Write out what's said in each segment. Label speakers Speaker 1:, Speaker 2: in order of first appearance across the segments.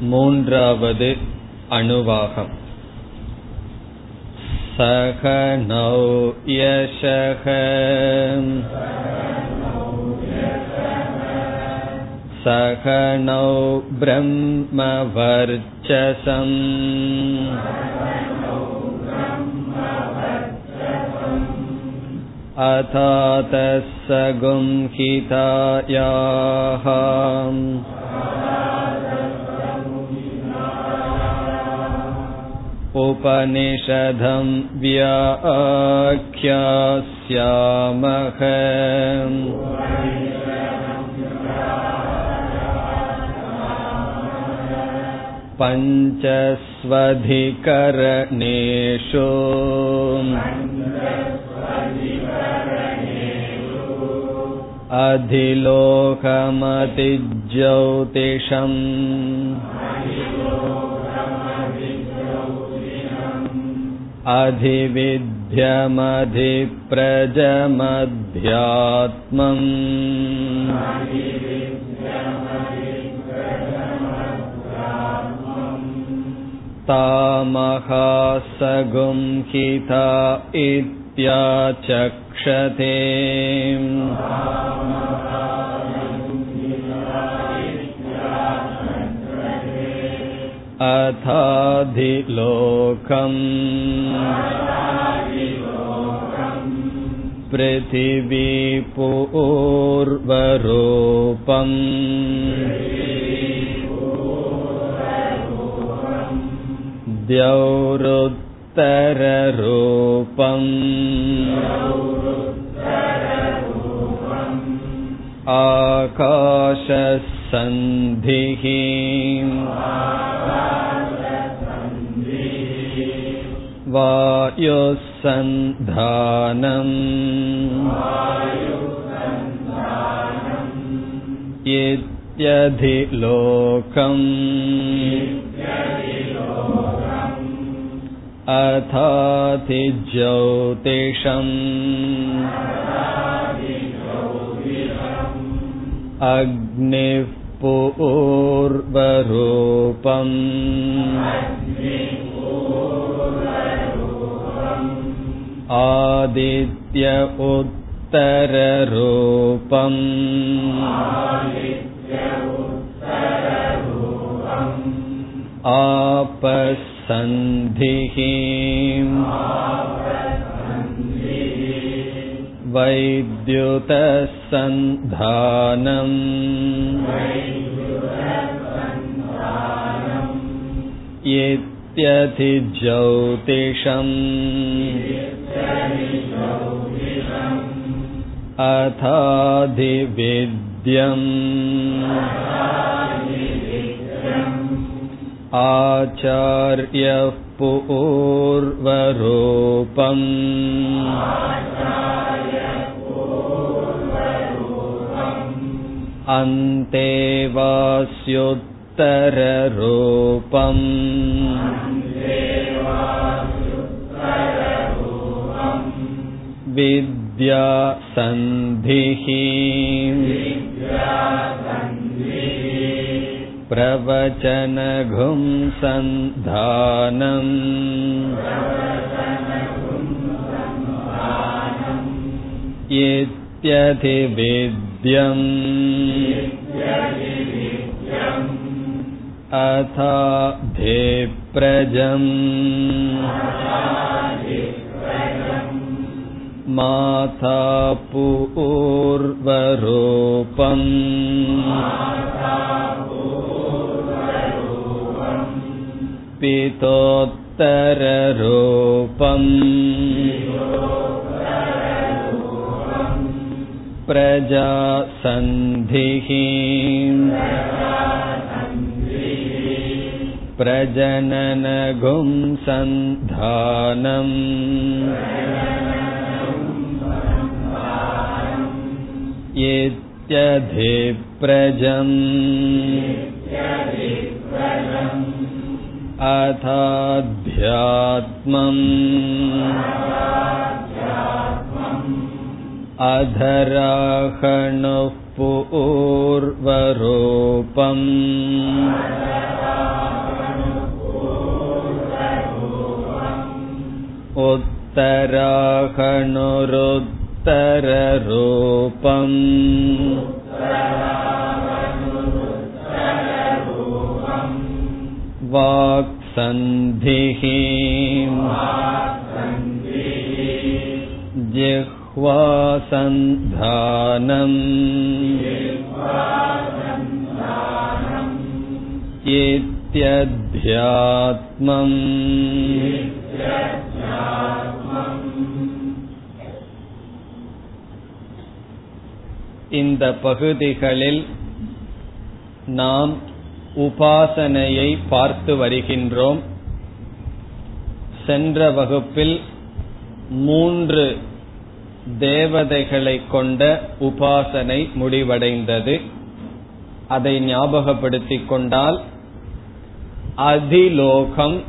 Speaker 1: மூன்றாவது அணுவாகம் सगनौ यशः सगनौ ब्रह्मवर्चसम् अथातः सगुंहितायाः उपनिषदं व्याख्यास्यामः पञ्चस्वधिकरणेषु। अधिलोकमतिज्योतिषम् अधिविद्यमधिप्रजमध्यात्मम् तामहासगुंहिता इत्याचक्षते अथाधिलोकम् पृथिवीपूर्वरूपम् द्यौरुत्तररूपम् आकाशसन्धिः वायुसन्धानम् इत्यधिलोकम् अथाधिज्योतिषम् अग्निः पूर्वरूपम् आदित्य उत्तररूपम् आपसन्धिः वैद्युतसन्धानम् इत्यधिज्योतिषम् अथाधिविद्यम् आचार्यः पूर्वरूपम्। अन्ते वास्योत्तररूपम्। विद्या प्रवचनघुं सन्धानम्। इत्यधिविद्यम्। अथाधिप्रजम्। माता पूर्वरूपम् पितोत्तररूपम् प्रजासन्धिः। प्रजननगुं सन्धानम्। इत्यधिप्रजम् अथाध्यात्मम् अधराहणुः पूर्वरूपम् उत्तराखणुरुत्तररूपम् वाक्सन्धिः जिह्वासन्धानम् इत्यध्यात्मम् இந்த பகுதிகளில் நாம் உபாசனையை பார்த்து வருகின்றோம். சென்ற வகுப்பில் மூன்று தேவதைகளை கொண்ட உபாசனை முடிவடைந்தது. அதை ஞாபகப்படுத்திக் கொண்டால் அதிலோகம்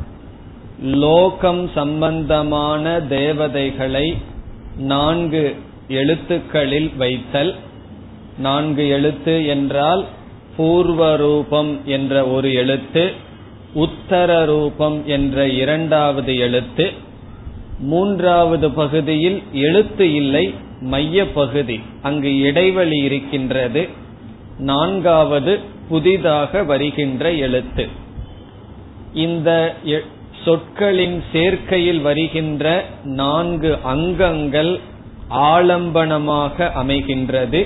Speaker 1: லோகம் சம்பந்தமான தேவதைகளை நான்கு எழுத்துக்களில் வைத்தல். நான்கு எழுத்து என்றால் பூர்வரூபம் என்ற ஒரு எழுத்து உத்தர ரூபம் என்ற இரண்டாவது எழுத்து மூன்றாவது பகுதியில் எழுத்து இல்லை மைய பகுதி அங்கு இடைவெளி இருக்கின்றது. நான்காவது புதிதாக வருகின்ற எழுத்து. இந்த சொற்களின் சேர்க்கையில் வருகின்ற நான்கு அங்கங்கள் ஆலம்பனமாக அமைகின்றது.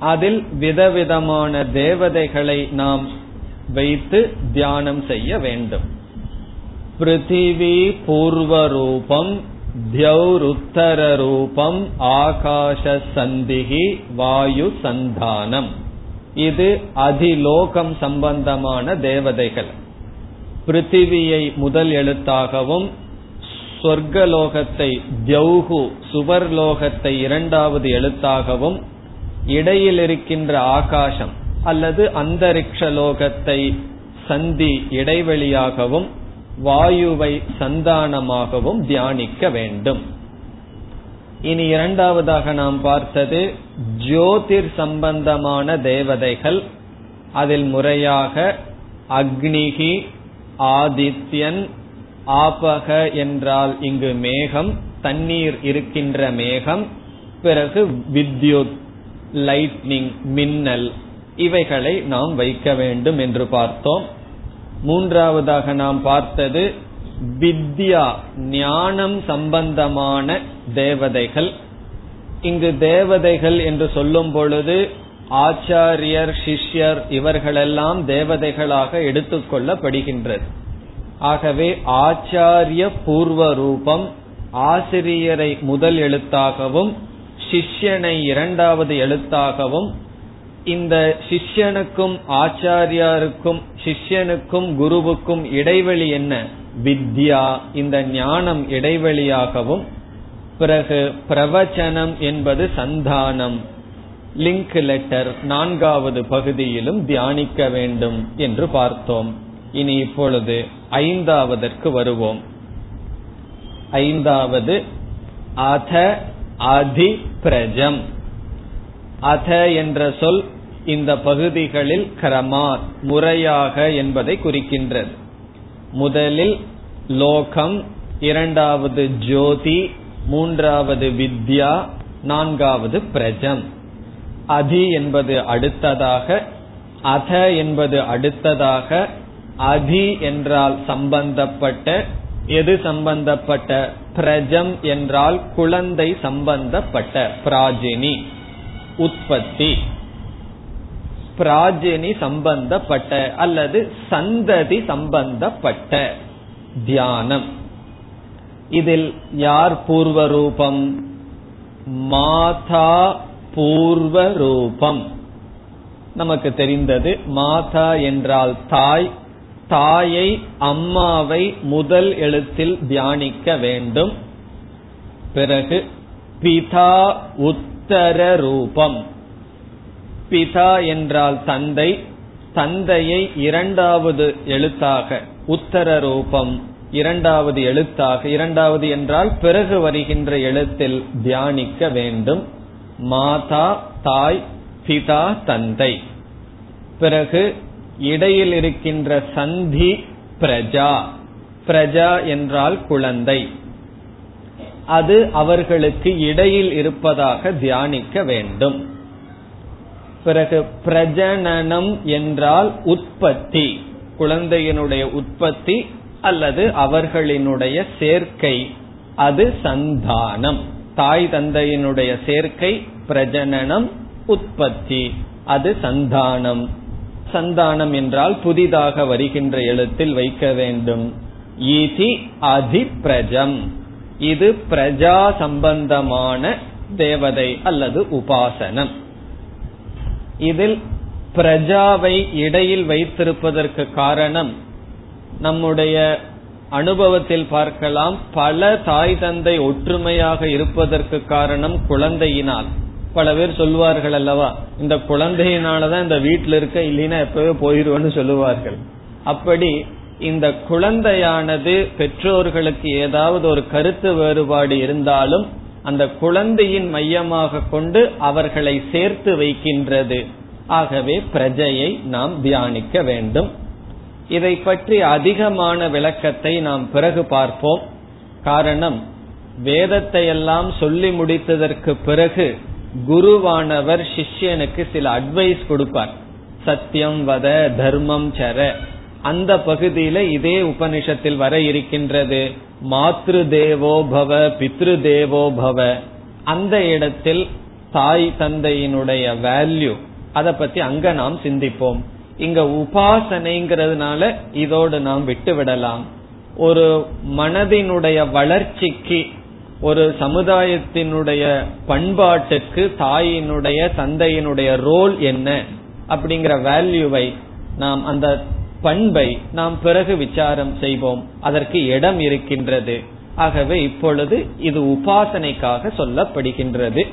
Speaker 1: அதில் விதவிதமான தேவதைகளை நாம் வைத்து தியானம் செய்ய வேண்டும். பிருத்திவி பூர்வரூபம் தியௌருத்தர ரூபம் ஆகாஷ சந்திகி வாயு சந்தானம் இது அதிலோகம் சம்பந்தமான தேவதைகள். பிருத்திவியை முதல் எழுத்தாகவும் சொர்க்கலோகத்தை தியௌகு சுவர்லோகத்தை இரண்டாவது எழுத்தாகவும் இடையில் இருக்கின்ற ஆகாசம் அல்லது அந்தரிக்ஷ லோகத்தை சந்தி இடைவெளியாகவும் வாயுவை சந்தானமாகவும் தியானிக்க வேண்டும். இனி இரண்டாவதாக நாம் பார்த்தது ஜோதிர் சம்பந்தமான தேவதைகள். அதில் முறையாக அக்னிகி ஆதித்யன் ஆபக என்றால் இங்கு மேகம் தண்ணீர் இருக்கின்ற மேகம் பிறகு வித்யுத் லைட்னிங் மின்னல் இவைகளை நாம் வைக்க வேண்டும் என்று பார்த்தோம். மூன்றாவதாக நாம் பார்த்தது வித்யா ஞானம் சம்பந்தமான தேவதைகள். இங்கு தேவதைகள் என்று சொல்லும் பொழுது ஆச்சாரியர் சிஷ்யர் இவர்களெல்லாம் தேவதைகளாக எடுத்துக்கொள்ளப்படுகின்றது ஆகவே ஆச்சாரிய பூர்வ ரூபம் ஆசிரியரை முதல் எழுத்தாகவும் சிஷ்யனை இரண்டாவது எழுத்தாகவும் இந்த சிஷ்யனுக்கும் ஆச்சாரியாருக்கும் சிஷ்யனுக்கும் குருவுக்கும் இடைவெளி என்ன? வித்யா இந்த ஞானம் இடைவெளியாகவும் பிறகு பிரவச்சனம் என்பது சந்தானம். லிங்க் லெட்டர் நான்காவது பகுதியிலும் தியானிக்க வேண்டும் என்று பார்த்தோம். இனி இப்பொழுது ஐந்தாவதற்கு வருவோம். ஐந்தாவது அத அதிபிரஜம். அத என்ற சொல் இந்த பகுதிகளில் கிரமாத் முறையாக என்பதை குறிக்கின்றது. முதலில் லோகம் இரண்டாவது ஜோதி மூன்றாவது வித்யா நான்காவது பிரஜம். அதி என்பது அடுத்ததாக அத என்பது அடுத்ததாக அதி என்றால் சம்பந்தப்பட்ட எது சம்பந்தப்பட்ட பிரஜம் என்றால் குழந்தை சம்பந்தப்பட்ட பிராஜினி உற்பத்தி. பிராஜினி சம்பந்தப்பட்ட அல்லது சந்ததி சம்பந்தப்பட்ட தியானம். இதில் யார் பூர்வ ரூபம் மாதா பூர்வ ரூபம் நமக்கு தெரிந்தது மாதா என்றால் தாய் தாயை அம்மாவை முதல் எழுத்தில் தியானிக்க வேண்டும். பிறகு பிதா உத்தர ரூபம். பிதா என்றால் தந்தை. தந்தையை இரண்டாவது எழுத்தாக உத்தர ரூபம். இரண்டாவது எழுத்தாக இரண்டாவது என்றால் பிறகு வருகின்ற எழுத்தில் தியானிக்க வேண்டும். மாதா தாய் பிதா தந்தை. பிறகு இடையில் இருக்கின்ற சந்தி பிரஜா. பிரஜா என்றால் குழந்தை. அது அவர்களுக்கு இடையில் இருப்பதாக தியானிக்க வேண்டும். பிறகு பிரஜனனம் என்றால் உற்பத்தி. குழந்தையினுடைய உற்பத்தி அல்லது அவர்களினுடைய சேர்க்கை. அது சந்தானம். தாய் தந்தையினுடைய சேர்க்கை பிரஜனனம் உற்பத்தி. அது சந்தானம். சந்தானம் என்றால் புதிதாக வருகின்ற எழுத்தில் வைக்க வேண்டும். இதி அதிப்பிரஜம். இது பிரஜா சம்பந்தமான தேவதை அல்லது உபாசனம். இதில் பிரஜாவை இடையில் வைத்திருப்பதற்கு காரணம் நம்முடைய அனுபவத்தில் பார்க்கலாம் பல தாய் தந்தை ஒற்றுமையாக இருப்பதற்கு காரணம் குழந்தையினால். பல பேர் சொல்லுவார்கள் அல்லவா இந்த குழந்தையினாலதான் இந்த வீட்டில் இருக்க இல்லைன்னா எப்பவே போயிருவேன்னு சொல்லுவார்கள். அப்படி இந்த குழந்தையானது பெற்றோர்களுக்கு ஏதாவது ஒரு கருத்து வேறுபாடு இருந்தாலும் அந்த குழந்தையின் மையமாக கொண்டு அவர்களை சேர்த்து வைக்கின்றது. ஆகவே பிரஜையை நாம் தியானிக்க வேண்டும். இதை பற்றி அதிகமான விளக்கத்தை நாம் பிறகு பார்ப்போம். காரணம் வேதத்தை எல்லாம் சொல்லி முடித்ததற்கு பிறகு குருவானவர் சிஷ்யனுக்கு சில அட்வைஸ் கொடுப்பார். சத்தியம் வத தர்மம் சர. அந்த பகுதியில இதே உபனிஷத்தில் வர இருக்கின்றது. மாத்ரு தேவோ பவ பித்ரு தேவோ பவ. அந்த இடத்தில் தாய் தந்தையினுடைய வேல்யூ அதை பத்தி அங்க நாம் சிந்திப்போம். இங்க உபாசனைங்கிறதுனால இதோடு நாம் விட்டு விடலாம் ஒரு மனதினுடைய வளர்ச்சிக்கு ஒரு சமுதாயத்தினுடைய பண்பாட்டுக்கு தாயினுடைய தந்தையினுடைய ரோல் என்ன அப்படிங்கிற வேல்யூவை நாம் அந்த பண்பை நாம் பிறகு விசாரம் செய்வோம். அதற்கு இடம் இருக்கின்றது. ஆகவே இப்பொழுது இது உபாசனைக்காக சொல்லப்படுகின்றது.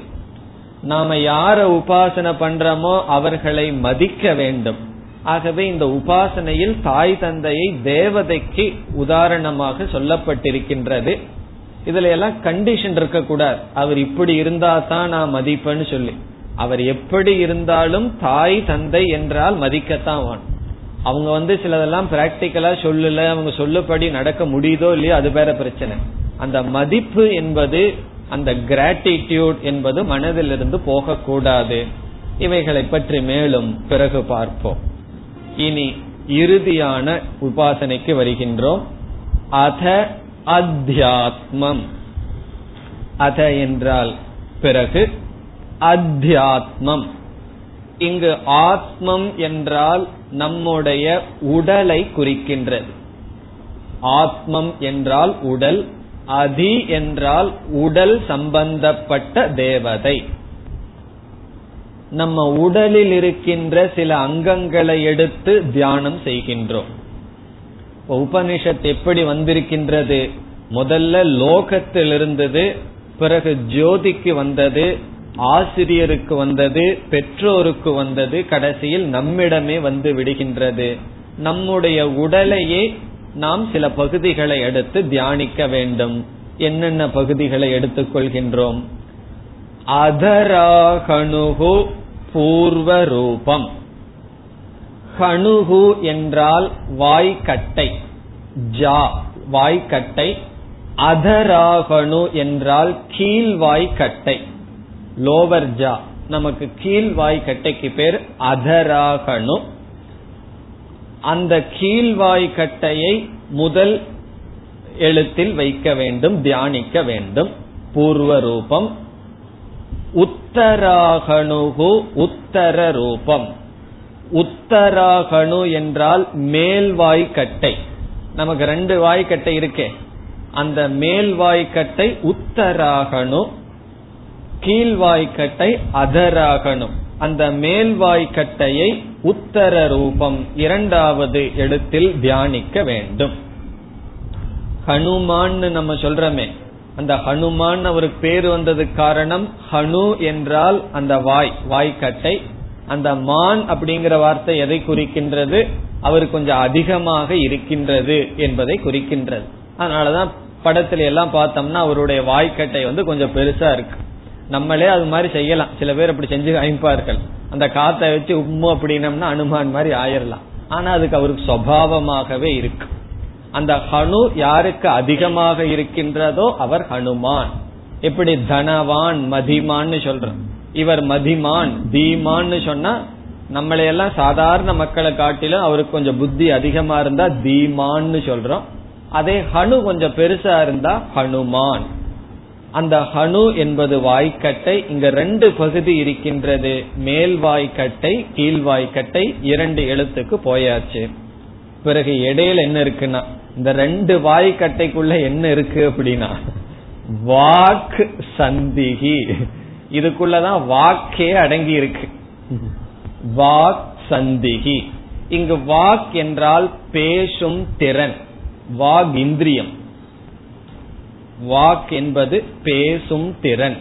Speaker 1: நாம யார உபாசனை பண்றோமோ அவர்களை மதிக்க வேண்டும். ஆகவே இந்த உபாசனையில் தாய் தந்தையை தேவதைக்கு உதாரணமாக சொல்லப்பட்டிருக்கின்றது. இதுல எல்லாம் கண்டிஷன் இருக்க கூடாது அவர் இப்படி இருந்தா தான் நான் மதிப்பேன்னு சொல்லி. அவர் எப்படி இருந்தாலும் தாய் தந்தை என்றால் மதிக்கத்தான் வேணும். அவங்க வந்து சிலதெல்லாம் பிராக்டிக்கலா சொல்லல. அவங்க சொல்லுபடி நடக்க முடியுதோ இல்லையோ அது வேற பிரச்சனை. அந்த மதிப்பு என்பது அந்த கிராட்டிடியூட் என்பது மனதிலிருந்து போகக்கூடாது. இவைகளை பற்றி மேலும் பிறகு பார்ப்போம். இனி இறுதியான உபாசனைக்கு வருகின்றோம். அத அத்தியாத்மம். அத என்றால் பிறகு அத்தியாத்மம். இங்கு ஆத்மம் என்றால் நம்முடைய உடலை குறிக்கின்றது. ஆத்மம் என்றால் உடல் அதி என்றால் உடல் சம்பந்தப்பட்ட தேவதை. நம்ம உடலில் இருக்கின்ற சில அங்கங்களை எடுத்து தியானம் செய்கின்றோம். உபனிஷத் எப்படி வந்திருக்கின்றது? முதல்ல லோகத்தில் இருந்தது பிறகு ஜோதிக்கு வந்தது ஆசிரியருக்கு வந்தது பெற்றோருக்கு வந்தது கடைசியில் நம்மிடமே வந்து விடுகின்றது. நம்முடைய உடலையே நாம் சில பகுதிகளை எடுத்து தியானிக்க வேண்டும். என்னென்ன பகுதிகளை எடுத்துக்கொள்கின்றோம் அதராகணுகு பூர்வ ரூபம் கணுகு என்றால் வாய்க்கட்டை. ஜா வாய்க்கட்டை. அதராகணு என்றால் கீழ்வாய்க்கட்டை லோவர் ஜா நமக்கு கீழ்வாய்க்கட்டைக்கு பேர் அதராகணு. அந்த கீழ்வாய்க்கட்டையை முதல் எழுத்தில் வைக்க வேண்டும் தியானிக்க வேண்டும். பூர்வ ரூபம் உத்தராகணுகு உத்தர ரூபம் உத்தராகணு என்றால் மேல் வாய்க்கட்டை நமக்கு ரெண்டு வாய்க்கட்டை இருக்கே. அந்த மேல் வாய்க்கட்டை உத்தராகணு கீழ்வாய்க்கட்டை அதராகணும் அந்த மேல்வாய்க்கட்டையை உத்தர ரூபம் இரண்டாவது இடத்தில் தியானிக்க வேண்டும். ஹனுமான்னு நம்ம சொல்றமே. அந்த ஹனுமான் அவருக்கு பேர் வந்ததுக்கு காரணம் ஹனு என்றால் அந்த வாய் வாய்க்கட்டை அந்த மான் அப்படிங்கிற வார்த்தை எதை குறிக்கின்றது? அவர் கொஞ்சம் அதிகமாக இருக்கின்றது என்பதை குறிக்கின்றது. அதனாலதான் படத்துல எல்லாம் பார்த்தோம்னா அவருடைய வாய்க்கட்டை வந்து கொஞ்சம் பெருசா இருக்கு. நம்மளே அது மாதிரி செய்யலாம். சில பேர் அப்படி செஞ்சு அமைப்பார்கள் அந்த காத்தை வச்சு உம்மு அப்படின்னம்னா அனுமான் மாதிரி ஆயிரலாம். ஆனா அதுக்கு அவருக்கு சுவாவமாகவே இருக்கு. அந்த ஹனு யாருக்கு அதிகமாக இருக்கின்றதோ அவர் ஹனுமான். எப்படி தனவான் மதிமான்னு சொல்றோம். இவர் மதிமான். தீமான்னு சொன்னா நம்மளையெல்லாம் சாதாரண மக்களை காட்டிலும் அவருக்கு கொஞ்சம் புத்தி அதிகமா இருந்தா தீமான்னு சொல்றோம். அதே ஹனு கொஞ்சம் பெருசா இருந்தா ஹனுமான். அந்த ஹனு என்பது வாய்க்கட்டை இங்க ரெண்டு பகுதி இருக்கின்றது. மேல் வாய்க்கட்டை கீழ் வாய்க்கட்டை இரண்டு எழுத்துக்கு போயாச்சு. பிறகு இடையில என்ன இருக்குன்னா இந்த ரெண்டு வாய்க்கட்டைக்குள்ள என்ன இருக்கு அப்படின்னா வாக் சந்திகி. இதுக்குள்ளதான் வாக்கே அடங்கி இருக்கு. வாக் சந்திகி. இங்கு வாக் என்றால் பேசும் திறன். வாக் இந்திரியம். வாக் என்பது பேசும் திறன்.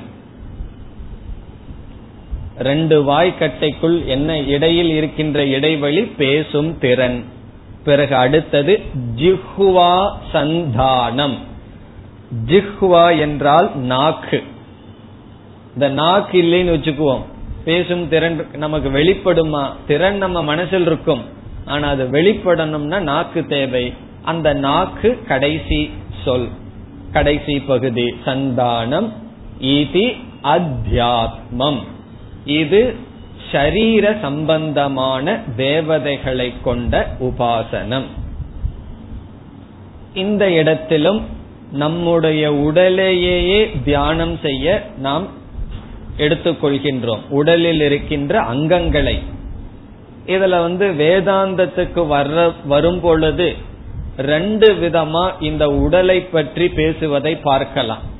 Speaker 1: ரெண்டு வாய்க்கட்டைக்குள் என்ன இடையில் இருக்கின்ற இடைவெளி பேசும் திறன். பிறகு அடுத்தது ஜிஹ்வா சந்தானம். ஜிஹ்வா என்றால் நாக்கு. இந்த நாக்கு இல்லைன்னு வச்சுக்குவோம். பேசும் திறன் நமக்கு வெளிப்படுமா? திறன் நம்ம மனசில் இருக்கும். ஆனா அது வெளிப்படணும்னா நாக்கு தேவை. அந்த நாக்கு கடைசி சொல். கடைசி பகுதி. சந்தானம். இது அத்தியாத்மம். இது ஷரீர சம்பந்தமான தேவதைகளை கொண்ட உபாசனம். இந்த இடத்திலும் நம்முடைய உடலையே தியானம் செய்ய நாம் எடுத்துக்கொள்கின்றோம். உடலில் இருக்கின்ற அங்கங்களை. இதுல வந்து வேதாந்தத்துக்கு வர்ற வரும் பொழுது ரெண்டு விதமா இந்த உடலை பற்றி பேசுவதை பார்க்கலாம்.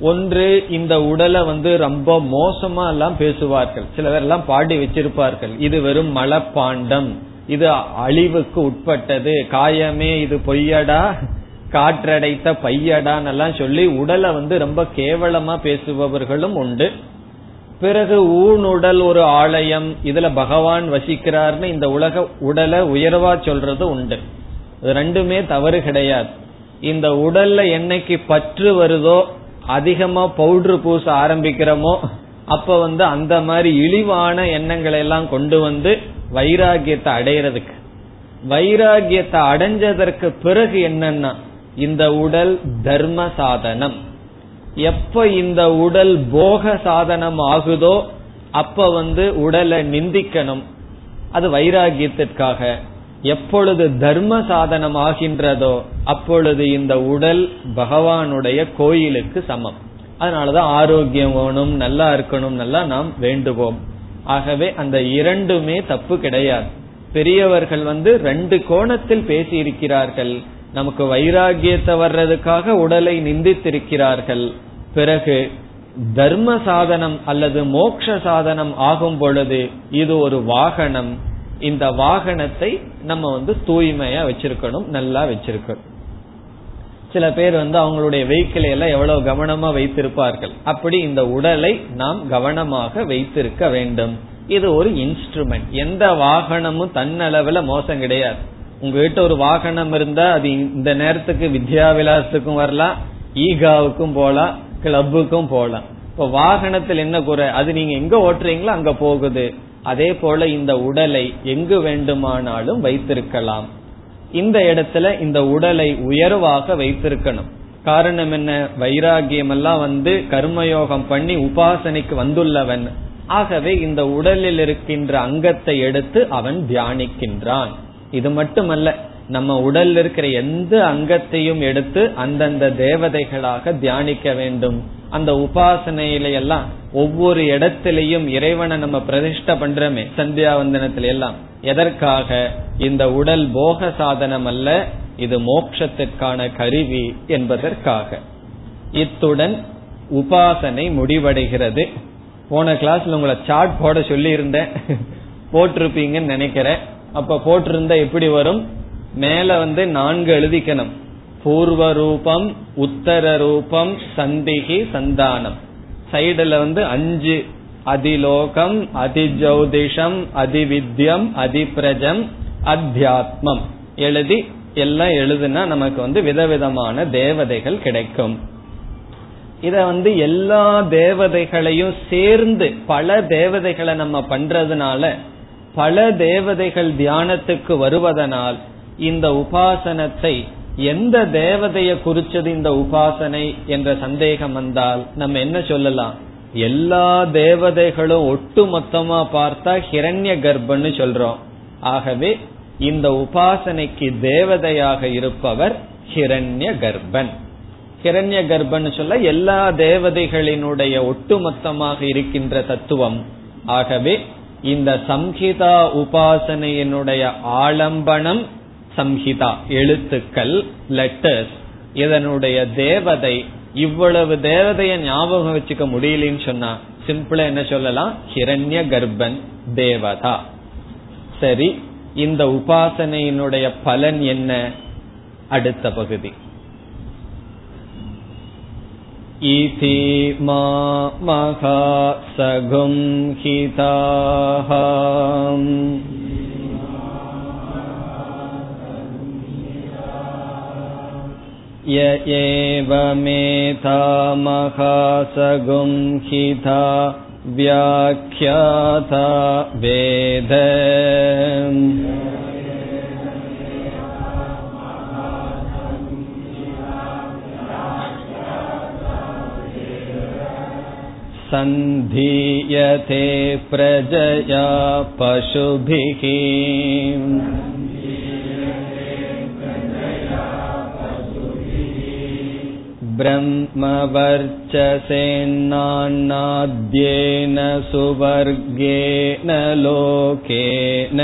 Speaker 1: ஒன்று இந்த உடலை வந்து ரொம்ப மோசமா எல்லாம் பேசுவார்கள். சிலர் எல்லாம் பாடி வச்சிருப்பார்கள். இது வெறும் மலப்பாண்டம். இது அழிவுக்கு உட்பட்டது. காயமே இது பொய்யடா? காற்றடைத்த பையடான்னு எல்லாம் சொல்லி உடலை வந்து ரொம்ப கேவலமா பேசுபவர்களும் உண்டு. பிறகு ஊனுடல் ஒரு ஆலயம். இதுல பகவான் வசிக்கிறார்னு இந்த உலக உடலை உயர்வா சொல்றது உண்டு. ரெண்டுமே தவறு கிடையாது. இந்த உடல்ல என்னைக்கு பற்று வருதோ அதிகமா பவுடர் பூச ஆரம்பிக்கிறோமோ அப்ப வந்து அந்த மாதிரி இழிவான எண்ணங்களை எல்லாம் கொண்டு வந்து வைராகியத்தை அடையிறதுக்கு. வைராகியத்தை அடைஞ்சதற்கு பிறகு என்னன்னா இந்த உடல் தர்ம சாதனம். எப்ப இந்த உடல் போக சாதனம் ஆகுதோ அப்ப வந்து உடலை நிந்திக்கணும். அது வைராகியத்திற்காக. எப்பொழுது தர்ம சாதனம் ஆகின்றதோ அப்பொழுது இந்த உடல் பகவானுடைய கோயிலுக்கு சமம். அதனாலதான் ஆரோக்கியம் வேணும் நல்லா இருக்கணும் நல்லா நாம் வேண்டுவோம். ஆகவே அந்த இரண்டுமே தப்பு கிடையாது. பெரியவர்கள் வந்து ரெண்டு கோணத்தில் பேசி இருக்கிறார்கள் நமக்கு வைராகியத்தை வர்றதுக்காக உடலை நிந்தித்திருக்கிறார்கள். பிறகு தர்ம சாதனம் அல்லது மோக்ஷ சாதனம் ஆகும் பொழுது இது ஒரு வாகனம். இந்த வாகனத்தை நம்ம வந்து தூய்மையா வச்சிருக்கணும் நல்லா வச்சிருக்கணும் சில பேர் வந்து அவங்களுடைய வெஹிக்கிளை எல்லாம் எவ்வளவு கவனமா வைத்திருப்பார்கள். அப்படி இந்த உடலை நாம் கவனமாக வைத்திருக்க வேண்டும். இது ஒரு இன்ஸ்ட்ருமெண்ட் எந்த வாகனமும் தன்னளவுல மோசம் கிடையாது. உங்ககிட்ட ஒரு வாகனம் இருந்தா அது இந்த நேரத்துக்கு வித்யா விலாசத்துக்கும் வரலாம் ஈகாவுக்கும் போலாம் கிளப்புக்கும் போலாம். இப்ப வாகனத்தில் என்ன குறை? அது நீங்க எங்க ஓட்டுறீங்களோ அங்க போகுது. அதே போல இந்த உடலை எங்கு வேண்டுமானாலும் வைத்திருக்கலாம். இந்த இடத்துல இந்த உடலை உயர்வாக வைத்திருக்கணும். காரணம் என்ன? வைராகியம் எல்லாம் வந்து கர்மயோகம் பண்ணி உபாசனைக்கு வந்துள்ளவன். ஆகவே இந்த உடலில் இருக்கின்ற அங்கத்தை எடுத்து அவன் தியானிக்கின்றான். இது மட்டுமல்ல நம்ம உடல்ல இருக்கிற எந்த அங்கத்தையும் எடுத்து அந்தந்த தேவதைகளாக தியானிக்க வேண்டும். அந்த உபாசனையில எல்லாம் ஒவ்வொரு இடத்திலையும் இறைவனை நம்ம பிரதிஷ்ட பண்றோமே சந்தியாவந்தனத்தில எல்லாம். எதற்காக? இந்த உடல் போக சாதனம் அல்ல இது மோட்சத்திற்கான கருவி என்பதற்காக. இத்துடன் உபாசனை முடிவடைகிறது. போன கிளாஸ்ல உங்களை சார்ட் போட சொல்லி இருந்தேன் போட்டிருப்பீங்கன்னு நினைக்கிறேன். அப்ப போட்டிருந்தா எப்படி வரும்? மேல வந்து நான்கு எழுதிக்கணும். பூர்வ ரூபம் உத்தர ரூபம் சந்திகி சந்தானம். சைடுல வந்து அஞ்சு. அதிலோகம் அதிஜௌதிஷம் அதிவித்யம் அதிபிரஜம் அத்தியாத்மம். எழுதி எல்லாம் எழுதுனா நமக்கு வந்து விதவிதமான தேவதைகள் கிடைக்கும். இத வந்து எல்லா தேவதைகளையும் சேர்ந்து பல தேவதைகளை நம்ம பண்றதுனால பல தேவதைகள் தியானத்துக்கு வருவதனால் இந்த உபாசனத்தை எந்த தேவதையை குறிச்சது இந்த உபாசனை என்ற சந்தேகம் வந்தால் நம்ம என்ன சொல்லலாம்? எல்லா தேவதைகளும் ஒட்டு மொத்தமா பார்த்தா ஹிரண்ய கர்ப்பன்னு சொல்றோம். ஆகவே இந்த உபாசனைக்கு தேவதையாக இருப்பவர் ஹிரண்ய கர்ப்பன். ஹிரண்ய கர்ப்பன் சொல்ல எல்லா தேவதைகளினுடைய ஒட்டுமொத்தமாக இருக்கின்ற தத்துவம். ஆகவே இந்த சம்ஹிதா உபாசனையினுடைய ஆலம்பனம் சம்ஹிதா எழுத்துக்கள் லெட்டர்ஸ் இதனுடைய தேவதை இவ்வளவு தேவதைய ஞாபகம் வச்சுக்க முடியலன்னு சொன்னா சிம்பிளா என்ன சொல்லலாம்? ஹிரண்ய கர்ப்பன் தேவதா. சரி இந்த உபாசனையினுடைய பலன் என்ன? அடுத்த பகுதி. इति मा महासगुंहिताः य एवमेतामहासगुंहिता व्याख्याता वेद सन्धीयते प्रजया पशुभिः ब्रह्मवर्चसेन्नान्नाद्येन सुवर्गेण लोकेन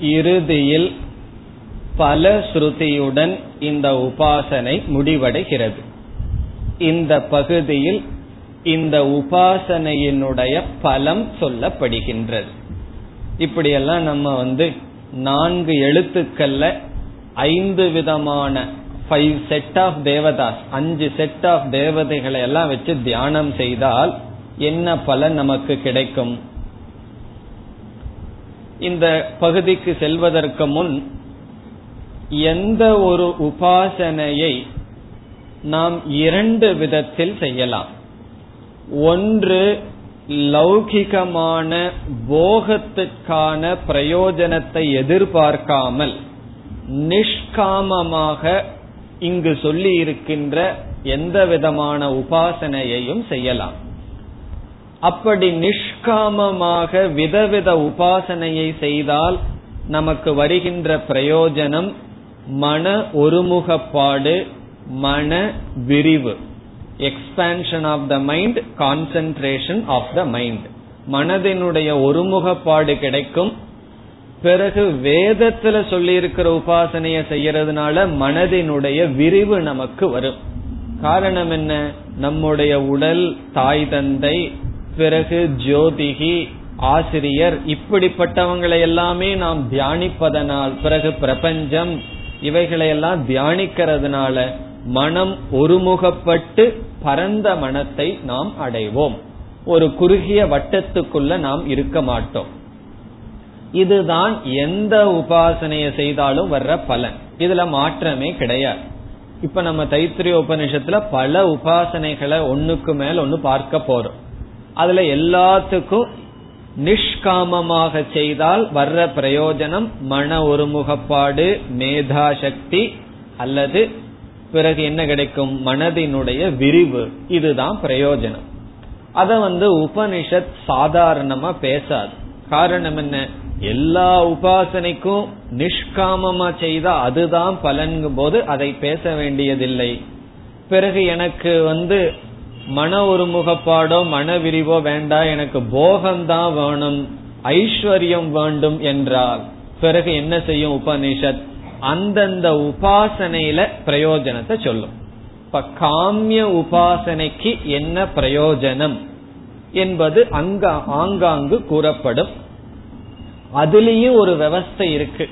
Speaker 1: இறுதியில் பல ஸ்ருதியுடன் இந்த உபாசனை முடிவடைகிறது. இந்த பகுதியில் இந்த உபாசனையினுடைய பலம் சொல்லப்படுகின்றது. இப்படியெல்லாம் நம்ம வந்து நான்கு எழுத்துக்கள்ல ஐந்து விதமான ஃபைவ் செட் ஆஃப் தேவதாஸ் அஞ்சு செட் ஆஃப் தேவதைகளை எல்லாம் வச்சு தியானம் செய்தால் என்ன பலன் நமக்கு கிடைக்கும்? இந்த பகுதிக்கு செல்வதற்கு முன் எந்த ஒரு உபாசனையை நாம் இரண்டு விதத்தில் செய்யலாம். ஒன்று லௌகிகமான போகத்துக்கான பிரயோஜனத்தை எதிர்பார்க்காமல் நிஷ்காமமாக இங்கு சொல்லி இருக்கின்ற எந்த விதமான உபாசனையையும் செய்யலாம். அப்படி நிஷ்காமமாக விதவித உபாசனையை செய்தால் நமக்கு வருகின்ற பிரயோஜனம் மன ஒருமுகப்பாடு மன விரிவு expansion of the mind concentration of the mind மனதினுடைய ஒருமுகப்பாடு கிடைக்கும். பிறகு வேதத்துல சொல்லி இருக்கிற உபாசனைய செய்யறதுனால மனதினுடைய விரிவு நமக்கு வரும். காரணம் என்ன? நம்முடைய உடல் தாய் தந்தை பிறகு ஜோதிகி ஆசிரியர் இப்படிப்பட்டவங்களை எல்லாமே நாம் தியானிப்பதனால் பிறகு பிரபஞ்சம் இவைகளை எல்லாம் தியானிக்கிறதுனால மனம் ஒருமுகப்பட்டு பரந்த மனத்தை நாம் அடைவோம். ஒரு குறுகிய வட்டத்துக்குள்ள நாம் இருக்க மாட்டோம். இதுதான் எந்த உபாசனையை செய்தாலும் வர்ற பலன். இதுல மாற்றமே கிடையாது. இப்ப நம்ம தைத்திரிய உபநிஷத்துல பல உபாசனைகளை ஒண்ணுக்கு மேல ஒன்னு பார்க்க போறோம். அதுல எல்லாத்துக்கும் நிஷ்காமமாக செய்தால் வர்ற பிரயோஜனம் மன ஒருமுகப்பாடு மேதா சக்தி அல்லது பிறகு என்ன கிடைக்கும்? மனதினுடைய விரிவு. இதுதான் பிரயோஜனம். அத வந்து உபனிஷத் சாதாரணமா பேசாது. காரணம் என்ன? எல்லா உபாசனைக்கும் நிஷ்காமமா செய்தா அதுதான் பலன்கும் போது அதை பேச வேண்டியதில்லை. பிறகு எனக்கு வந்து மன ஒருமுகப்பாடோ மன விரிவோ வேண்டாம் எனக்கு போகம்தான் வேணும் ஐஸ்வர்யம் வேண்டும் என்றால் பிறகு என்ன செய்யும் உபனிஷத்? அந்தந்த உபாசனையில பிரயோஜனத்தை சொல்லும். இப்ப காமிய உபாசனைக்கு என்ன பிரயோஜனம் என்பது அங்க ஆங்காங்கு கூறப்படும். அதுலேயும் ஒரு விவஸ்தை இருக்கு.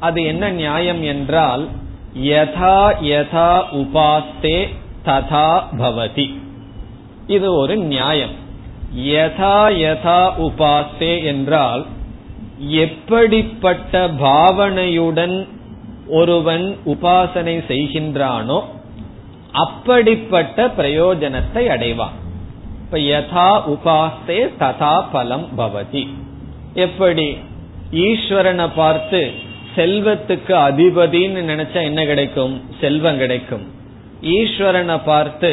Speaker 1: அது என்ன நியாயம் என்றால் யதா யதா உபாஸ்தே ததா பவதி. இது ஒரு நியாயம். யதா யதா உபாசே என்றால் எப்படிப்பட்ட பாவனையுடன் ஒருவன் உபாசனை செய்கின்றானோ அப்படிப்பட்ட பிரயோஜனத்தை அடைவான். இப்ப யதா உபாசே ததா பலம் பவதி. எப்படி? ஈஸ்வரனை பார்த்து செல்வத்துக்கு அதிபதினு நினைச்சா என்ன கிடைக்கும்? செல்வம் கிடைக்கும். ஈஸ்வரனை பார்த்து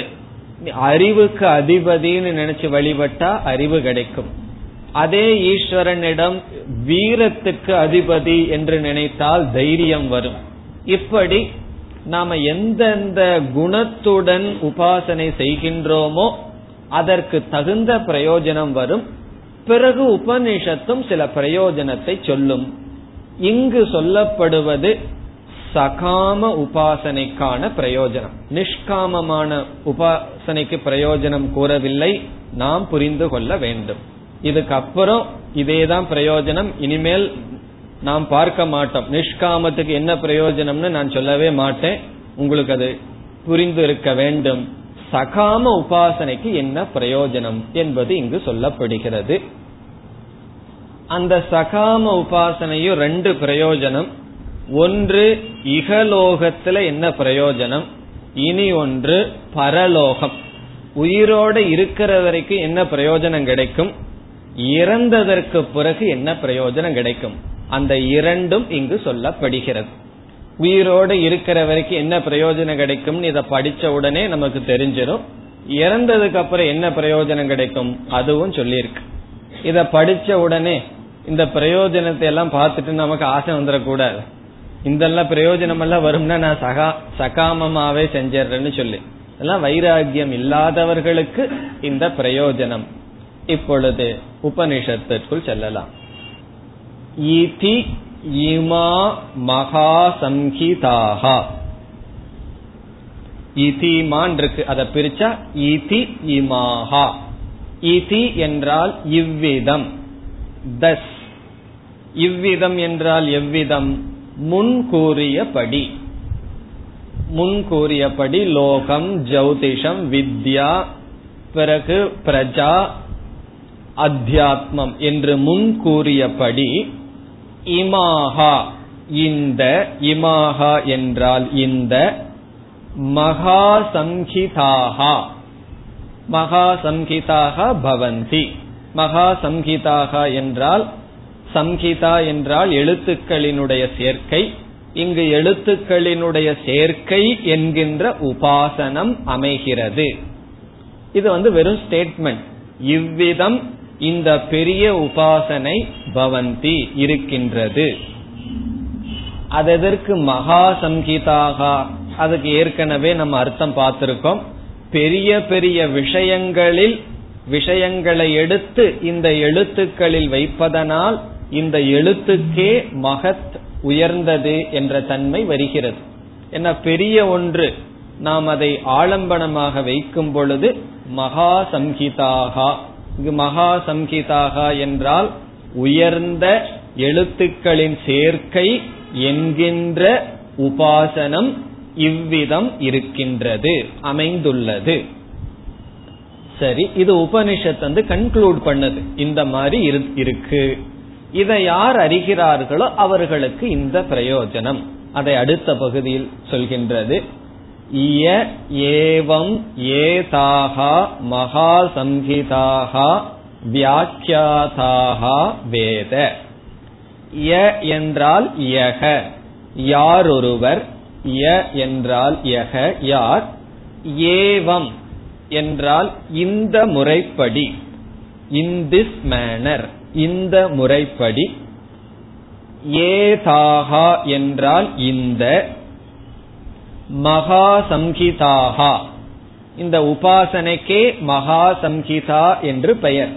Speaker 1: அறிவுக்கு அதிபதினு நினைச்சு வழிபட்டா அறிவு கிடைக்கும். அதே ஈஸ்வரனிடம் வீரத்துக்கு அதிபதி என்று நினைத்தால் தைரியம் வரும். இப்படி நாம எந்தெந்த குணத்துடன் உபாசனை செய்கின்றோமோ அதற்கு தகுந்த பிரயோஜனம் வரும். பிறகு உபனிஷத்தும் சில பிரயோஜனத்தை சொல்லும். இங்கு சொல்லப்படுவது சகாம உபாசனைக்கான பிரயோஜனம். நிஷ்காமமான உபாசனைக்கு பிரயோஜனம் கூறவில்லை. நாம் புரிந்து கொள்ள வேண்டும். இதுக்கப்புறம் இதேதான் பிரயோஜனம். இனிமேல் நாம் பார்க்க மாட்டோம். நிஷ்காமத்துக்கு என்ன பிரயோஜனம்னு நான் சொல்லவே மாட்டேன். உங்களுக்கு அது புரிந்து இருக்க வேண்டும். சகாம உபாசனைக்கு என்ன பிரயோஜனம் என்பது இங்கு சொல்லப்படுகிறது. அந்த சகாம உபாசனையும் ரெண்டு பிரயோஜனம். ஒன்று இகலோகத்துல என்ன பிரயோஜனம்? இனி ஒன்று பரலோகம். உயிரோட இருக்கிற வரைக்கும் என்ன பிரயோஜனம் கிடைக்கும்? இறந்ததற்கு பிறகு என்ன பிரயோஜனம் கிடைக்கும்? அந்த இரண்டும் இங்கு சொல்லப்படுகிறது. உயிரோடு இருக்கிற வரைக்கும் என்ன பிரயோஜனம் கிடைக்கும் இதை படிச்ச உடனே நமக்கு தெரிஞ்சிடும். இறந்ததுக்கு அப்புறம் என்ன பிரயோஜனம் கிடைக்கும்? அதுவும் சொல்லியிருக்கு. இத படிச்ச உடனே இந்த பிரயோஜனத்தை எல்லாம் பார்த்துட்டு நமக்கு ஆசை வந்துடக்கூடாது. இதெல்லாம் பிரயோஜனம் எல்லாம் வரும்னா நான் சகா சகாமமாவே செஞ்சிடறேன்னு சொல்லி. எல்லாம் வைராகியம் இல்லாதவர்களுக்கு இந்த பிரயோஜனம். இப்பொழுது உபனிஷத்திற்குள் செல்லலாம். இதி இமா மகாசம்ஹிதாக இதிமான் இருக்கு அதை பிரிச்சா இதி இமாஹா. இதி என்றால் இவ்விதம். தஸ். இவ்விதம் என்றால் எவ்விதம்? முன் கூறியபடி முன் கூறியபடி லோகம் ஜௌதிஷம் வித்யா பிறகு பிரஜா அத்தியாத்மம் என்று முன் கூறியபடி இமாகா இந்த இமாகா என்றால் இந்த மகா சம்ஹிதாகா மகா பவந்தி. மகா என்றால் சம்ஹிதா என்றால் எழுத்துக்களினுடைய சேர்க்கை. இங்கு எழுத்துக்களினுடைய சேர்க்கை என்கின்ற உபாசனம் அமைகிறது. இது வந்து வெறும் ஸ்டேட்மெண்ட் இவ்விதம் இந்த பெரிய உபாசனை பவந்தி இருக்கின்றது. அது எதற்கு மகா சங்கீதாகா அதுக்கு ஏற்கனவே நம்ம அர்த்தம் பார்த்திருக்கோம். பெரிய பெரிய விஷயங்களில் விஷயங்களை எடுத்து இந்த எழுத்துக்களில் வைப்பதனால் இந்த எழுத்துக்கே மகத் உயர்ந்தது என்ற தன்மை வருகிறது. என்ன பெரிய ஒன்று நாம் அதை ஆலம்பனமாக வைக்கும் பொழுது மகா சம்ஹிதாகா. இங்கு மகா சம்ஹிதாகா என்றால் உயர்ந்த எழுத்துக்களின் சேர்க்கை என்கின்ற உபாசனம் இவ்விதம் இருக்கின்றது அமைந்துள்ளது. சரி இது உபனிஷத் வந்து கன்க்ளூட் பண்ணது. இந்த மாதிரி இருக்கு. இதை யார் அறிகிறார்களோ அவர்களுக்கு இந்த பிரயோஜனம். அதை அடுத்த பகுதியில் சொல்கின்றது. இய ஏவம் ஏதாகா மகா சம்ஹிதாகா வியாக்கியாதாகா வேத. ய என்றால் யக. யாரொருவர்? ய என்றால் யக. யார்? ஏவம் என்றால் இந்த முறைப்படி. இன் திஸ் மேனர் இந்த முறைப்படி ஏதாகா என்றால் இந்த மகா சம்ஹிதாகா இந்த உபாசனைக்கே மகா சம்ஹிதா என்று பெயர்.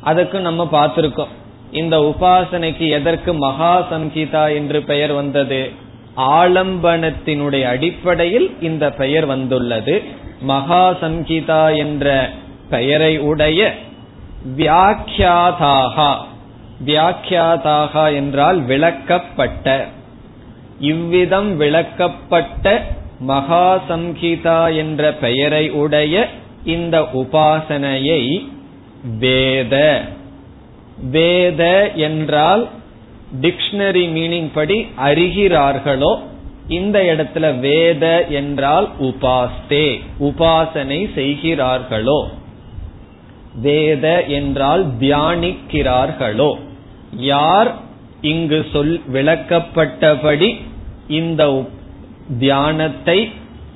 Speaker 1: அதுக்கு நம்ம பார்த்திருக்கோம். இந்த உபாசனைக்கு எதற்கு மகா சம்ஹிதா என்று பெயர் வந்தது? ஆலம்பனத்தினுடைய அடிப்படையில் இந்த பெயர் வந்துள்ளது. மகா சம்ஹிதா என்ற பெயரை உடைய வியாக்கியாதாகா. வியாக்கியாதாகா என்றால் விளக்கப்பட்ட. இவ்விதம் விளக்கப்பட்ட மகா சம்ஹிதா என்ற பெயரை உடைய இந்த உபாசனையை வேத. வேத என்றால் டிக்ஷனரி மீனிங் படி அறிகிறார்களோ இந்த இடத்துல வேத என்றால் உபாஸ்தே உபாசனை செய்கிறார்களோ. வேத என்றால் தியானிக்கிறார்களோ? யார் இங்கு சொல் விளக்கப்பட்டபடி இந்த தியானத்தை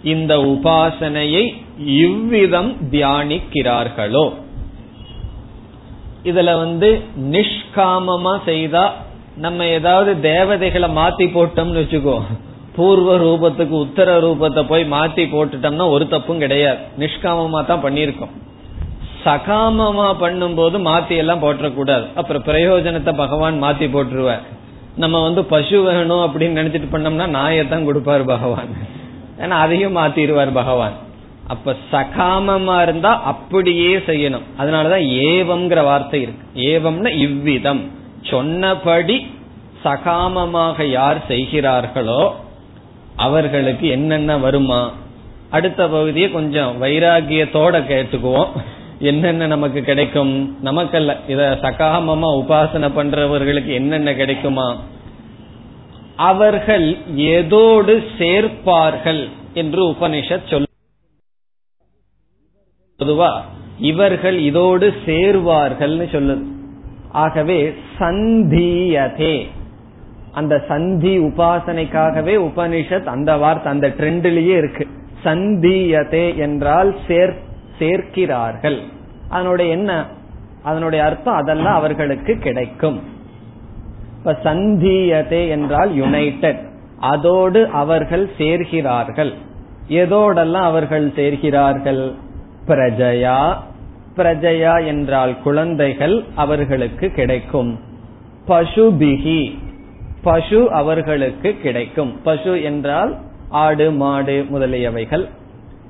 Speaker 1: இந்த உபாசனையை இவ்விதம் தியானிக்கிறார்களோ? இதுல வந்து நிஷ்காமமா செய்தா நம்ம ஏதாவது தேவதைகளை மாத்தி போட்டோம்னு வச்சுக்கோ. பூர்வ ரூபத்துக்கு உத்தர ரூபத்தை போய் மாத்தி போட்டுட்டோம்னா ஒரு தப்பும் கிடையாது. நிஷ்காமமா தான் பண்ணிருக்கோம் சகாமமா பண்ணும்போது மாத்தி எல்லாம் போட்டக்கூடாது அப்புறம் பிரயோஜனத்தை பகவான் மாத்தி போட்டுருவார் நம்ம வந்து பசு வேணும் அப்படின்னு நினைச்சிட்டு பண்ணோம்னா நாயத்தான் கொடுப்பாரு பகவான். ஏன்னா அதையும் மாத்திடுவார் பகவான். அப்ப சகாமமா இருந்தா அப்படியே செய்யணும். அதனாலதான் ஏவம்ங்கிற வார்த்தை இருக்கு. ஏவம்னா இவ்விதம். சொன்னபடி சகாமமாக யார் செய்கிறார்களோ அவர்களுக்கு என்னென்ன வருமா? அடுத்த பகுதியை கொஞ்சம் வைராகியத்தோட கேட்டுக்குவோம். என்னென்ன நமக்கு கிடைக்கும்? நமக்கல்ல. இத சகாமமா உபாசனை பண்றவர்களுக்கு என்னென்ன கிடைக்குமா? அவர்கள் எதோடு சேர்ப்பார்கள் என்று உபனிஷத் சொல் பொதுவா இவர்கள் இதோடு சேர்வார்கள்னு சொல்லுது. ஆகவே சந்தியதே. அந்த சந்தி உபாசனைக்காகவே உபனிஷத் அந்த வார்த்தை அந்த ட்ரெண்ட்லயே இருக்கு. சந்தியதே என்றால் சேர் சேர்க்கிறார்கள். அதனுடைய என்ன? அதனுடைய அர்த்தம் அதெல்லாம் அவர்களுக்கு கிடைக்கும். இப்ப சந்தியதே என்றால் யுனைடெட் அதோடு அவர்கள் சேர்கிறார்கள். எதோடெல்லாம் அவர்கள் சேர்கிறார்கள்? பிரஜயா. பிரஜயா என்றால் குழந்தைகள் அவர்களுக்கு கிடைக்கும். பசுபிகி. பசு அவர்களுக்கு கிடைக்கும். பசு என்றால் ஆடு மாடு முதலியவைகள்.